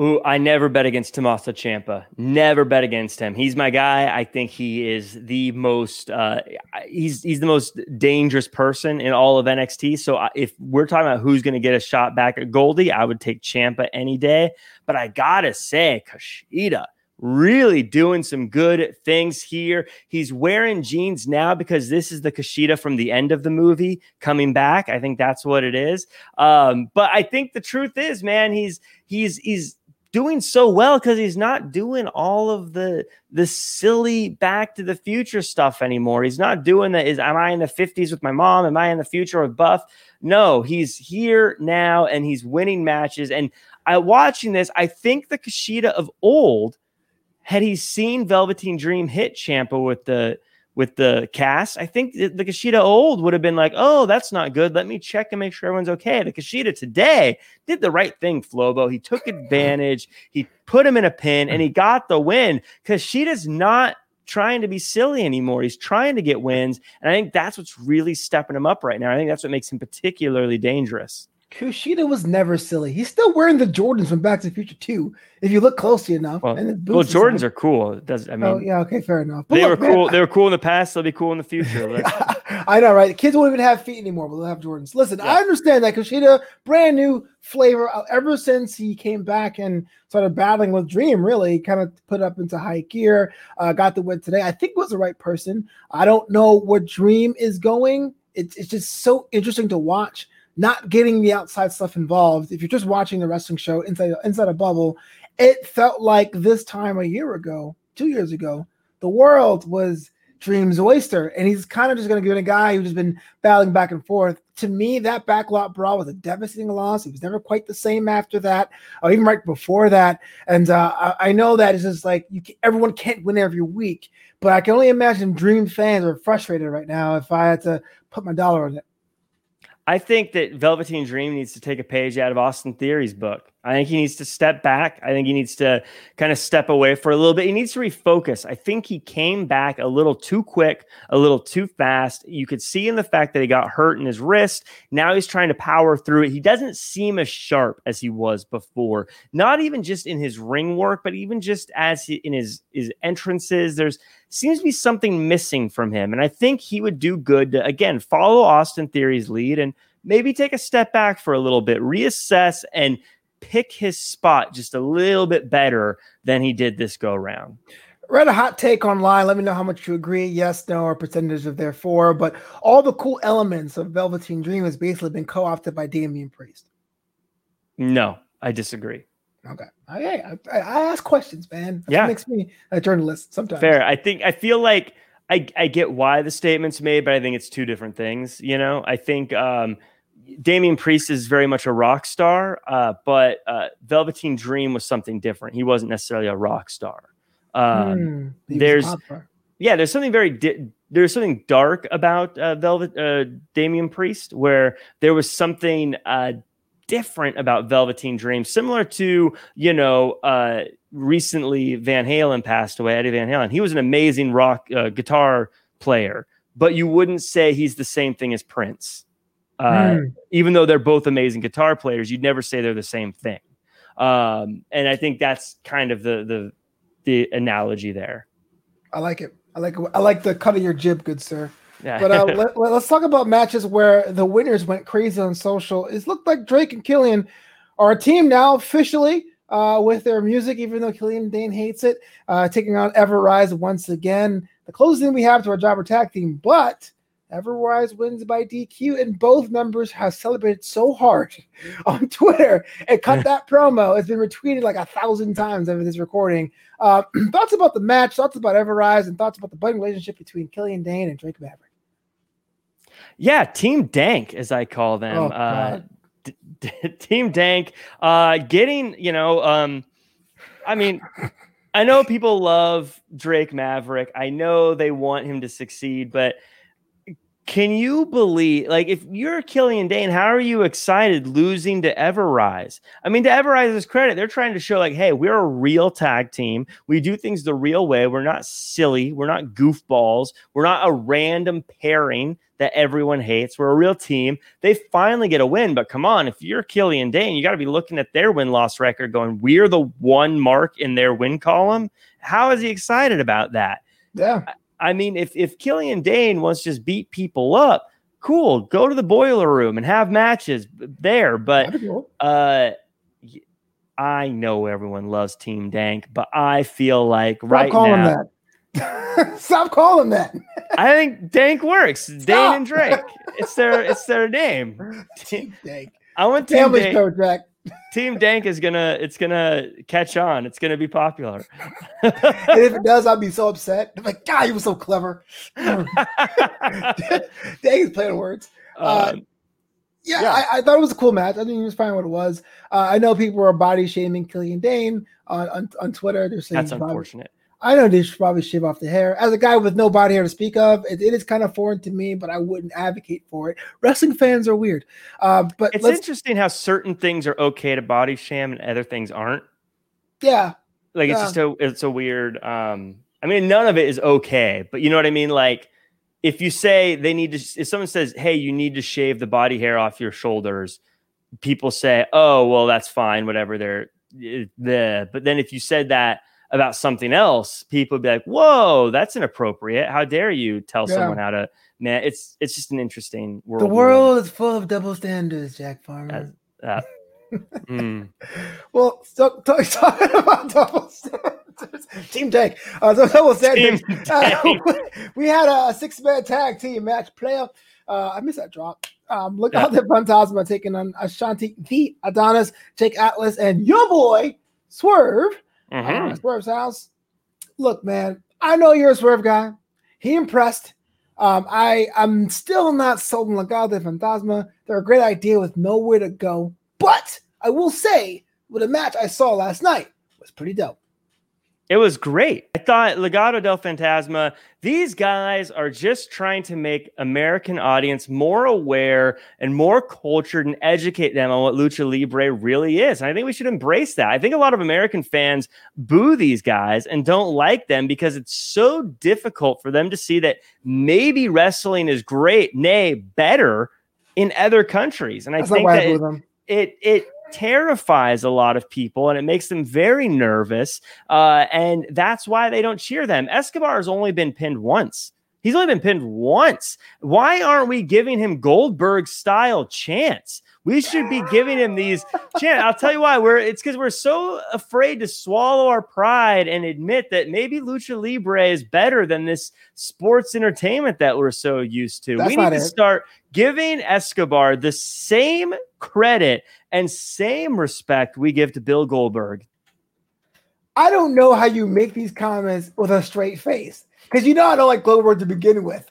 Ooh, I never bet against Tommaso Ciampa. Never bet against him. He's my guy. I think he is the most. Uh, he's he's the most dangerous person in all of NXT. So if we're talking about who's going to get a shot back at Goldie, I would take Ciampa any day. But I gotta say, Kushida really doing some good things here. He's wearing jeans now because this is the Kushida from the end of the movie coming back. I think that's what it is. Um, but I think the truth is, man, he's he's he's doing so well because he's not doing all of the the silly back to the future stuff anymore. He's not doing that. Is am I in the 50s with my mom? Am I in the future with Buff? No, he's here now and he's winning matches. And I watching this, I think the Kushida of old had he seen Velveteen Dream hit Ciampa with the with the cast, I think the, the Kushida old would have been like, "Oh, that's not good. Let me check and make sure everyone's okay." The Kushida today did the right thing, Flobo. He took advantage. He put him in a pin and he got the win. Kushida's not trying to be silly anymore. He's trying to get wins, and I think that's what's really stepping him up right now. I think that's what makes him particularly dangerous. Kushida was never silly. He's still wearing the Jordans from Back to the Future 2, if you look closely enough. Well, well Jordans are cool. It does I oh, mean? Oh yeah, okay, fair enough. But they look, were cool. Man, they were cool in the past. They'll be cool in the future. I know, right? Kids won't even have feet anymore, but they'll have Jordans. Listen, yeah. I understand that Kushida, brand new flavor. Uh, ever since he came back and started battling with Dream, really kind of put up into high gear. Uh, got the win today. I think was the right person. I don't know where Dream is going. It's, it's just so interesting to watch not getting the outside stuff involved. If you're just watching the wrestling show inside inside a bubble, it felt like this time a year ago, two years ago, the world was Dream's oyster, and he's kind of just going to give it a guy who's just been battling back and forth. To me, that backlot brawl was a devastating loss. He was never quite the same after that, or even right before that. And uh, I, I, know that it's just like you everyone can't win every week, but I can only imagine Dream fans are frustrated right now if I had to put my dollar on it. I think that Velveteen Dream needs to take a page out of Austin Theory's book. I think he needs to step back. I think he needs to kind of step away for a little bit. He needs to refocus. I think he came back a little too quick, a little too fast. You could see in the fact that he got hurt in his wrist. Now he's trying to power through it. He doesn't seem as sharp as he was before. Not even just in his ring work, but even just as he, in his his entrances. There's seems to be something missing from him, and I think he would do good to again follow Austin Theory's lead and maybe take a step back for a little bit, reassess and pick his spot just a little bit better than he did this go round. Read a hot take online. Let me know how much you agree. Yes, no, or percentage of therefore. But all the cool elements of Velveteen Dream has basically been co-opted by Damian Priest. No, I disagree. Okay. I, I, I ask questions, man. That's yeah. makes me a journalist sometimes. Fair. I think I feel like I, I get why the statement's made, but I think it's two different things. You know, I think um, Damian Priest is very much a rock star, uh, but uh, Velveteen Dream was something different. He wasn't necessarily a rock star. Um, mm, there's yeah, there's something very di- there's something dark about uh, Velvet uh, Damian Priest where there was something uh, different about Velveteen Dream, similar to you know uh, recently Van Halen passed away. Eddie Van Halen, he was an amazing rock uh, guitar player, but you wouldn't say he's the same thing as Prince. Uh, mm. Even though they're both amazing guitar players, you'd never say they're the same thing. Um, and I think that's kind of the the the analogy there. I like it. I like I like the cut of your jib, good sir. Yeah. But uh, let, us talk about matches where the winners went crazy on social. It looked like Drake and Killian are a team now officially. uh, with their music, even though Killian Dain hates it, uh, taking on Everrise once again. The closest thing we have to our jobber tag team, but Everrise wins by DQ, and both members have celebrated so hard on Twitter and cut that promo. It's been retweeted like a thousand times over this recording. Uh, thoughts about the match, thoughts about Everrise, and thoughts about the budding relationship between Killian Dain and Drake Maverick. Yeah, Team Dank, as I call them. Oh, uh, d- d- Team Dank, uh, getting, you know, um, I mean, I know people love Drake Maverick. I know they want him to succeed, but – can you believe, like, if you're Killian Dain, how are you excited losing to Everrise? I mean, to Everrise's credit, they're trying to show, like, hey, we're a real tag team. We do things the real way. We're not silly. We're not goofballs. We're not a random pairing that everyone hates. We're a real team. They finally get a win, but come on, if you're Killian Dain, you got to be looking at their win loss record going, we're the one mark in their win column. How is he excited about that? Yeah. I mean, if if Killian Dain wants to just beat people up, cool. Go to the boiler room and have matches there. But uh, I know everyone loves Team Dank, but I feel like right. Stop right calling now. That. Stop calling that. I think Dank works. Stop. Dain and Drake. It's their it's their name. Team Dank. I want Team Family Dank. Jack. Team Dank is gonna it's gonna catch on. It's gonna be popular. and if it does, I'll be so upset. I'm like, God, he was so clever. Dank is playing words. Uh, um, yeah, yeah. I, I, thought it was a cool match. I think it was fine what it was. Uh, I know people were body shaming Killian Dain on, on, on Twitter. They're saying that's unfortunate. I know they should probably shave off the hair. As a guy with no body hair to speak of, it, it is kind of foreign to me, but I wouldn't advocate for it. Wrestling fans are weird. Uh, but it's interesting how certain things are okay to body sham and other things aren't. Yeah. Like it's yeah. just a it's a weird um I mean none of it is okay, but you know what I mean? Like if you say they need to if someone says, Hey, you need to shave the body hair off your shoulders, people say, Oh, well, that's fine, whatever they're eh, the but then if you said that about something else, people would be like, "Whoa, that's inappropriate! How dare you tell yeah. someone how to?" Man, it's it's just an interesting world. The world is full of double standards, Jack Farmer. Uh, mm. Well, so, talk, talking about double standards, Team Tank. Uh, so double standards. Uh, we had a six-man tag team match playoff. Uh, I missed that drop. Um, look yeah. out the Fantasma taking on Ashante, the Adonis, Jake Atlas, and your boy Swerve uh, Swerve's house. Look, man, I know you're a Swerve guy. He impressed. Um, I I'm still not sold on Legado del Fantasma. They're a great idea with nowhere to go, but I will say, with a match I saw last night was pretty dope. It was great. I thought Legado del Fantasma, these guys are just trying to make American audience more aware and more cultured and educate them on what lucha libre really is. And I think we should embrace that. I think a lot of American fans boo these guys and don't like them because it's so difficult for them to see that maybe wrestling is great, nay, better in other countries. And I That's think that it, it it terrifies a lot of people and it makes them very nervous. Uh, and that's why they don't cheer them. Escobar has only been pinned once. He's only been pinned once. Why aren't we giving him Goldberg style chance? We should be giving him these chance. I'll tell you why. We're it's because we're so afraid to swallow our pride and admit that maybe lucha libre is better than this sports entertainment that we're so used to. That's we need to it. start giving Escobar the same credit and same respect we give to Bill Goldberg. I don't know how you make these comments with a straight face because you know I don't like Goldberg to begin with.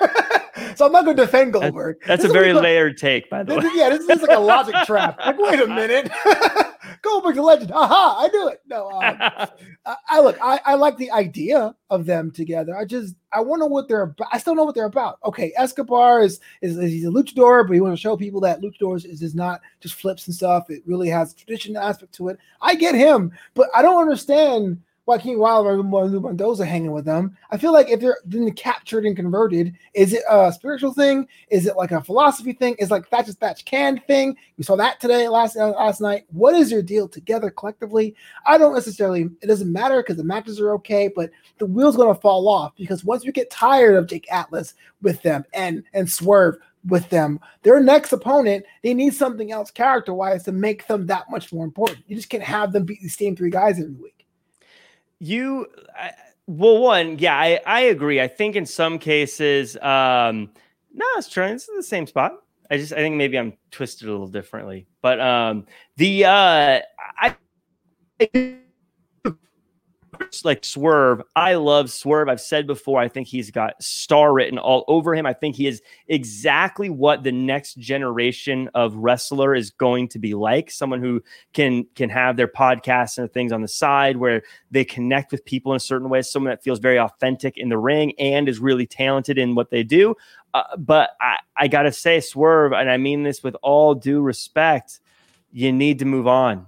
so I'm not going to defend Goldberg. That's, that's a very layered take, by the this way. Yeah, this is like a logic trap. Like, wait a minute. Goldberg's a legend. Aha, I knew it. No, um, I, I, look, I, I like the idea of them together. I just, I wonder what they're about. I still know what they're about. Okay, Escobar is, is, is he's a luchador, but he wants to show people that luchadors is, is not just flips and stuff. It really has a tradition aspect to it. I get him, but I don't understand Joaquin Wilder and Mendoza hanging with them. I feel like if they're then captured and converted, is it a spiritual thing? Is it like a philosophy thing? Is like Thatch is Thatch Can thing? We saw that today last uh, last night. What is your deal together collectively? I don't necessarily. It doesn't matter because the matches are okay, but the wheel's going to fall off because once we get tired of Jake Atlas with them and and Swerve with them. Their next opponent, they need something else character wise to make them that much more important. You just can't have them beat the same three guys every week. You, I, well, one, yeah, I, I agree. I think in some cases, um, no, it's trying. It's the same spot. I just, I think maybe I'm twisted a little differently, but um, the uh, I like Swerve. I love Swerve. I've said before, I think he's got star written all over him. I think he is exactly what the next generation of wrestler is going to be like. Someone who can can have their podcasts and things on the side where they connect with people in a certain way. Someone that feels very authentic in the ring and is really talented in what they do. Uh, but I, I gotta say, Swerve, and I mean this with all due respect, you need to move on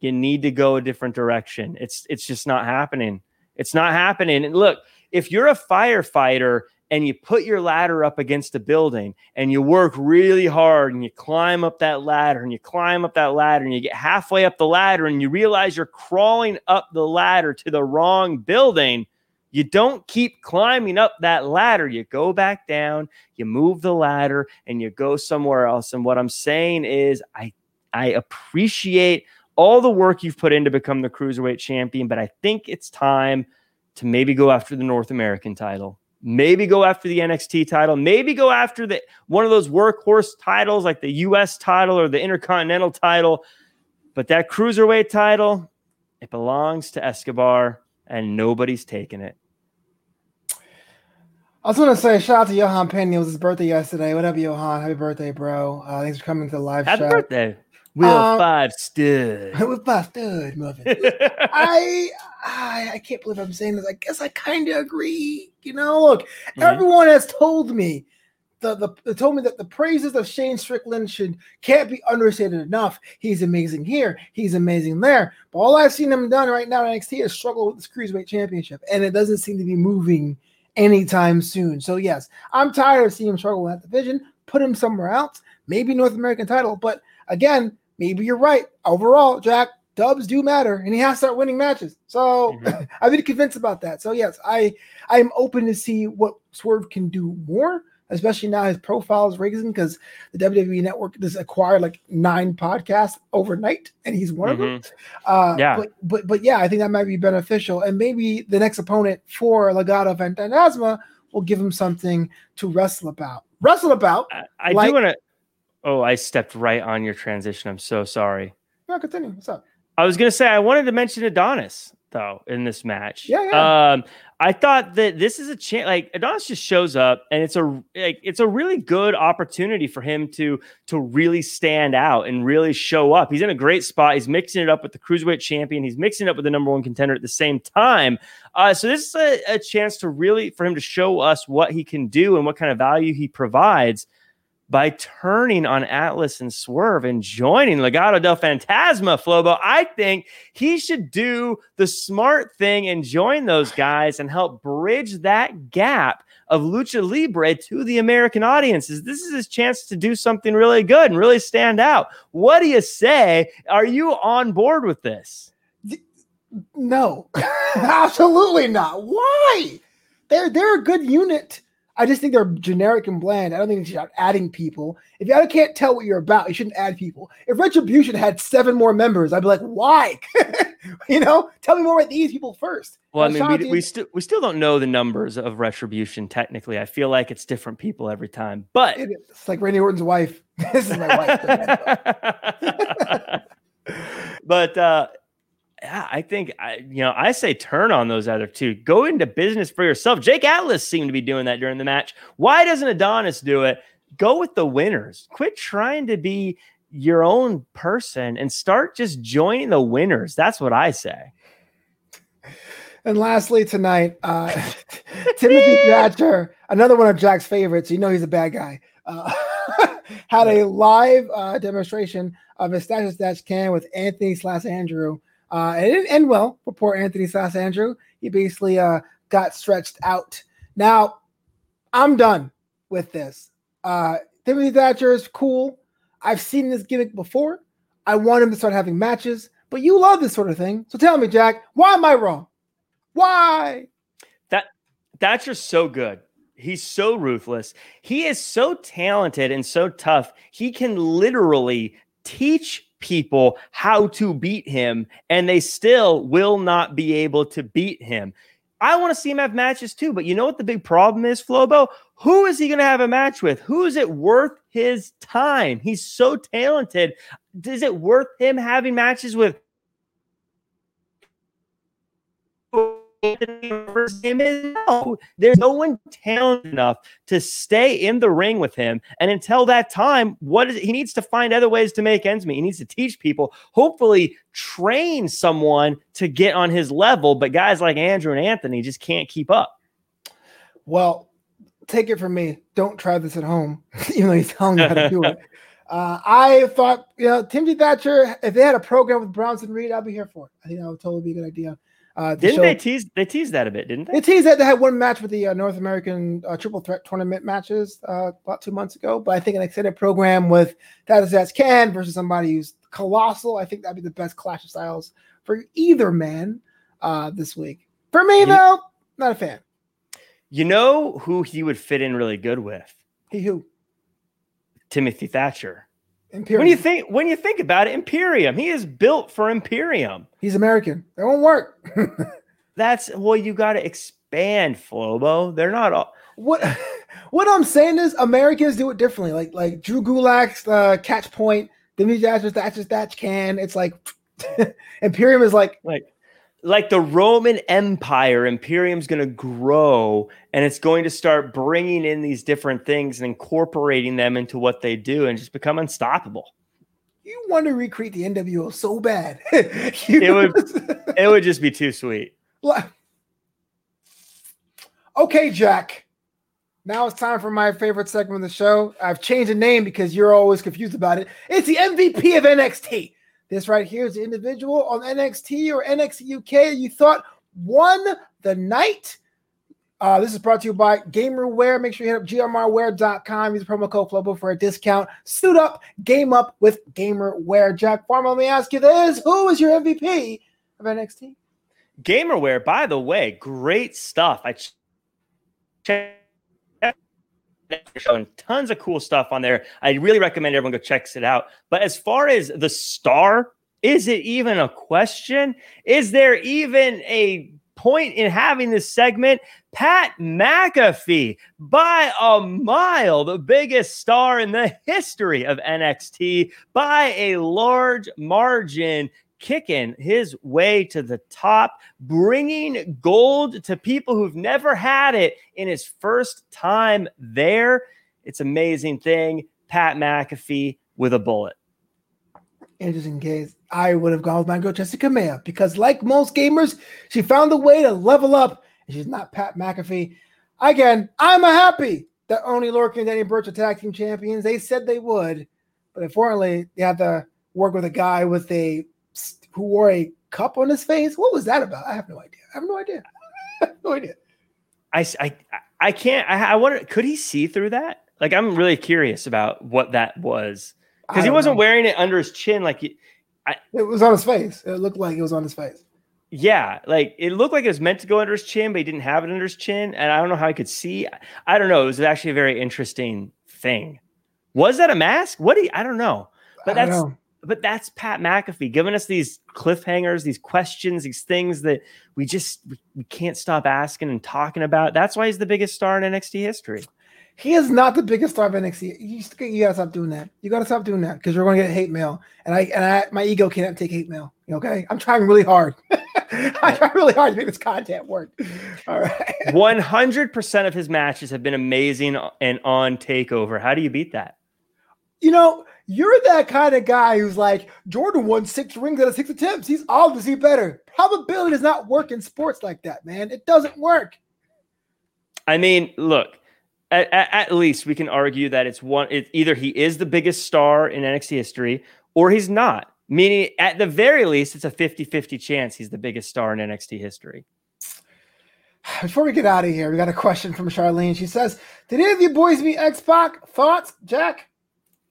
you need to go a different direction. It's it's just not happening. It's not happening. And look, if you're a firefighter and you put your ladder up against a building and you work really hard and you climb up that ladder and you climb up that ladder and you get halfway up the ladder and you realize you're crawling up the ladder to the wrong building, you don't keep climbing up that ladder. You go back down, you move the ladder and you go somewhere else. And what I'm saying is I I appreciate all the work you've put in to become the cruiserweight champion, but I think it's time to maybe go after the North American title. Maybe go after the NXT title. Maybe go after the one of those workhorse titles like the US title or the Intercontinental title. But that cruiserweight title, it belongs to Escobar and nobody's taking it. I was going to say, shout out to Johan Pena. It was his birthday yesterday. What up, Johan? Happy birthday, bro. Uh, thanks for coming to the live Happy show. Happy birthday. Will um, five stud. Will five stud, muffin. I, I I can't believe I'm saying this. I guess I kind of agree. You know, look, mm-hmm. everyone has told me the, the they told me that the praises of Shane Strickland should can't be understated enough. He's amazing here, he's amazing there. But all I've seen him done right now in NXT is struggle with this cruiserweight championship, and it doesn't seem to be moving anytime soon. So yes, I'm tired of seeing him struggle in that division. Put him somewhere else, maybe North American title. But again, maybe you're right. Overall, Jack, dubs do matter, and he has to start winning matches. So mm-hmm. I've been convinced about that. So yes, I I am open to see what Swerve can do more, especially now his profile is raising because the WWE Network just acquired like nine podcasts overnight, and he's one mm-hmm. of them. Mm-hmm. Uh, yeah, but, but but yeah, I think that might be beneficial, and maybe the next opponent for Legado Fantasma will give him something to wrestle about. Wrestle about. I, I like, do want to Oh, I stepped right on your transition. I'm so sorry. No, continue. What's up? I was gonna say I wanted to mention Adonis though in this match. Yeah, yeah. Um, I thought that this is a chance. Like Adonis just shows up, and it's a like it's a really good opportunity for him to to really stand out and really show up. He's in a great spot. He's mixing it up with the cruiserweight champion. He's mixing it up with the number one contender at the same time. Uh, so this is a, a chance to really for him to show us what he can do and what kind of value he provides by turning on Atlas and Swerve and joining Legado del Fantasma, Flobo. I think he should do the smart thing and join those guys and help bridge that gap of lucha libre to the American audiences. This is his chance to do something really good and really stand out. What do you say? Are you on board with this? No, absolutely not. Why? They're they're a good unit. I just think they're generic and bland. I don't think you should adding people. If you can't tell what you're about, you shouldn't add people. If Retribution had seven more members, I'd be like, why? you know, tell me more about these people first. Well, I mean, we, we still we still don't know the numbers of Retribution technically. I feel like it's different people every time, but it's like Randy Orton's wife. this is my wife. but uh, yeah, I think I, you know, I say turn on those other two. Go into business for yourself. Jake Atlas seemed to be doing that during the match. Why doesn't Adonis do it? Go with the winners. Quit trying to be your own person and start just joining the winners. That's what I say. And lastly, tonight, uh, Timothy Thatcher, another one of Jack's favorites. You know he's a bad guy. Uh, had a live uh, demonstration of his stash stash can with Anthony slash Andrew uh, it didn't end well for poor Anthony Sass Andrew. He basically uh, got stretched out. Now, I'm done with this. Uh, Timothy Thatcher is cool. I've seen this gimmick before. I want him to start having matches, but you love this sort of thing. So tell me, Jack, why am I wrong? Why? That Thatcher's so good. He's so ruthless. He is so talented and so tough. He can literally teach people how to beat him, and they still will not be able to beat him. I want to see him have matches too, but you know what the big problem is, Flobo? Who is he going to have a match with? Who is it worth his time? He's so talented. Is it worth him having matches with no, there's no one talented enough to stay in the ring with him. And until that time, what is he needs to find other ways to make ends meet. He needs to teach people, hopefully train someone to get on his level. But guys like Andrew and Anthony just can't keep up. Well, take it from me. Don't try this at home, even though he's telling you how to do it. Uh, I thought, you know, Timothy Thatcher, if they had a program with Bronson Reed, I'd be here for it. I think that would totally be a good idea. Uh, didn't show, they tease? They teased that a bit, didn't they? They teased that they had one match with the uh, North American uh, Triple Threat Tournament matches uh, about two months ago. But I think an extended program with Tazazaz Can versus somebody who's colossal, I think that'd be the best clash of styles for either man uh, this week. For me, though, not a fan. You know who he would fit in really good with? He who? Timothy Thatcher. Imperium. When you think when you think about it, Imperium. He is built for Imperium. He's American. That won't work. That's well, you got to expand, Flobo. They're not all. What what I'm saying is Americans do it differently. Like like Drew Gulak's uh, catch point, Demi Thatcher's Thatcher's Thatch can. It's like Imperium is like like like the Roman Empire, Imperium's going to grow and it's going to start bringing in these different things and incorporating them into what they do and just become unstoppable. You want to recreate the NWO so bad. it would it would just be too sweet. Okay, Jack. Now it's time for my favorite segment of the show. I've changed the name because you're always confused about it. It's the MVP of NXT. This right here is the individual on NXT or NXT UK you thought won the night. Uh, this is brought to you by Gamerware. Make sure you hit up grmarwear.com. Use promo code FLOBO for a discount. Suit up, game up with Gamerware. Jack Farmer, let me ask you this. Who is your MVP of NXT? Gamerware, by the way, great stuff. I checked showing tons of cool stuff on there. I really recommend everyone go checks it out. But as far as the star, is it even a question? Is there even a point in having this segment? Pat McAfee, by a mile, the biggest star in the history of NXT by a large margin kicking his way to the top, bringing gold to people who've never had it in his first time there. It's amazing thing. Pat McAfee with a bullet. Interesting case. I would have gone with my girl Jessi Kamea because, like most gamers, she found a way to level up, and she's not Pat McAfee. Again, I'm happy that only Lorcan and Danny Burch are tag team champions. They said they would, but unfortunately, they had to work with a guy with a who wore a cup on his face. What was that about? I have no idea. I have no idea. I have no idea. I, I, I can't. I, I wonder. Could he see through that? Like, I'm really curious about what that was because he wasn't know. wearing it under his chin. Like, I, it was on his face. It looked like it was on his face. Yeah, like it looked like it was meant to go under his chin, but he didn't have it under his chin, and I don't know how he could see. I don't know. It was actually a very interesting thing. Was that a mask? What do you, I don't know. But that's know but that's Pat McAfee giving us these cliffhangers, these questions, these things that we just we can't stop asking and talking about. That's why he's the biggest star in NXT history. He is not the biggest star of NXT. You, you gotta stop doing that. You gotta stop doing that because we're gonna get hate mail, and I and I my ego can't take hate mail. Okay, I'm trying really hard. I try really hard to make this content work. All right. 100% of his matches have been amazing and on Takeover. How do you beat that? You know, you're that kind of guy who's like, Jordan won six rings out of six attempts. He's obviously better. Probability does not work in sports like that, man. It doesn't work. I mean, look, at, at, least we can argue that it's one, it, either he is the biggest star in NXT history or he's not. Meaning, at the very least, it's a 50 50 chance he's the biggest star in NXT history. Before we get out of here, we got a question from Charlene. She says, Did any of you boys meet X Pac? Thoughts, Jack?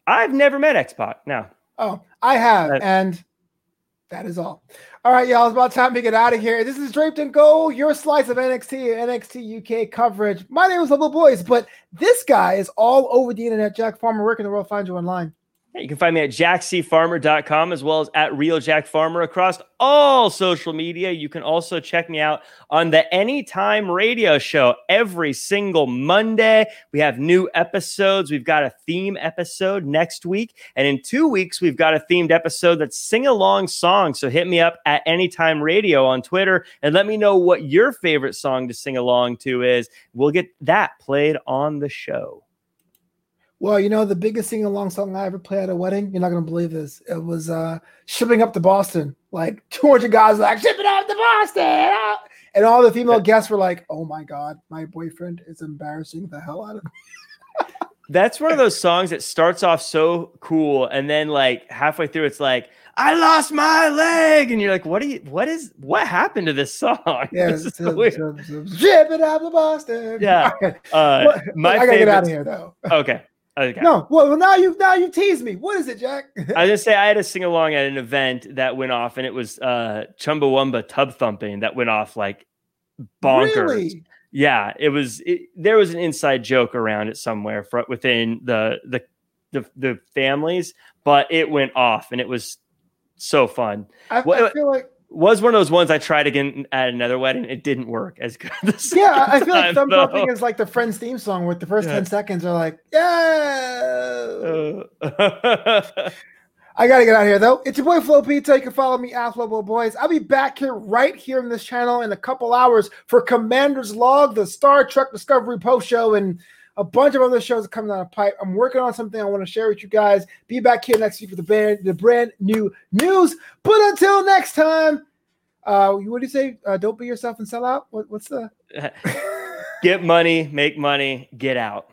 I've never met X Pac. No. Oh, I have, uh, and That is all. All right, y'all. It's about time to get out of here. This is Draped in Gold, your slice of NXT and NXT UK coverage. My name is Level Boys, but this guy is all over the internet. Jack Farmer, where can the world find you online? You can find me at jackcfarmer.com as well as at Real Jack Farmer across all social media. You can also check me out on the Anytime Radio Show every single Monday. We have new episodes. We've got a theme episode next week. And in two weeks, we've got a themed episode that's sing along songs. So hit me up at Anytime Radio on Twitter and let me know what your favorite song to sing along to is. We'll get that played on the show. Well, you know, the biggest sing along song I ever played at a wedding, you're not going to believe this. It was uh, Shipping Up to Boston. Like 200 guys like, Shipping Up to Boston. And all the female guests were like, oh my God, my boyfriend is embarrassing the hell out of me. That's one of those songs that starts off so cool. And then, like, halfway through, it's like, I lost my leg. And you're like, what are you, what is, what happened to this song? Yeah. This is so so, weird. so, so, Shipping Up to Boston. Yeah. Uh, Well, my I got to get out of here, though. Okay. Okay. No, well, now you now you tease me. What is it, Jack? I just say I had a sing along at an event that went off, and it was uh Chumbawamba tub thumping that went off like bonkers. Really? Yeah, it was. It, there was an inside joke around it somewhere fr- within the, the the the families, but it went off, and it was so fun. I, Well, I feel like Was one of those ones I tried again at another wedding. It didn't work as good. yeah, I feel like thumb thumping is like the Friends theme song, where the first Yeah. ten seconds are like, yeah. Uh, I gotta get out of here though. It's your boy Flo Pizza. You can follow me at Flobo Boys. I'll be back here right here in this channel in a couple hours for Commander's Log, the Star Trek Discovery post show, and a bunch of other shows coming down the pipe. I'm working on something I want to share with you guys. Be back here next week for the brand the brand new news. But until next time, uh, what do you say? Uh, don't be yourself and sell out. What, what's the? get money, make money, get out.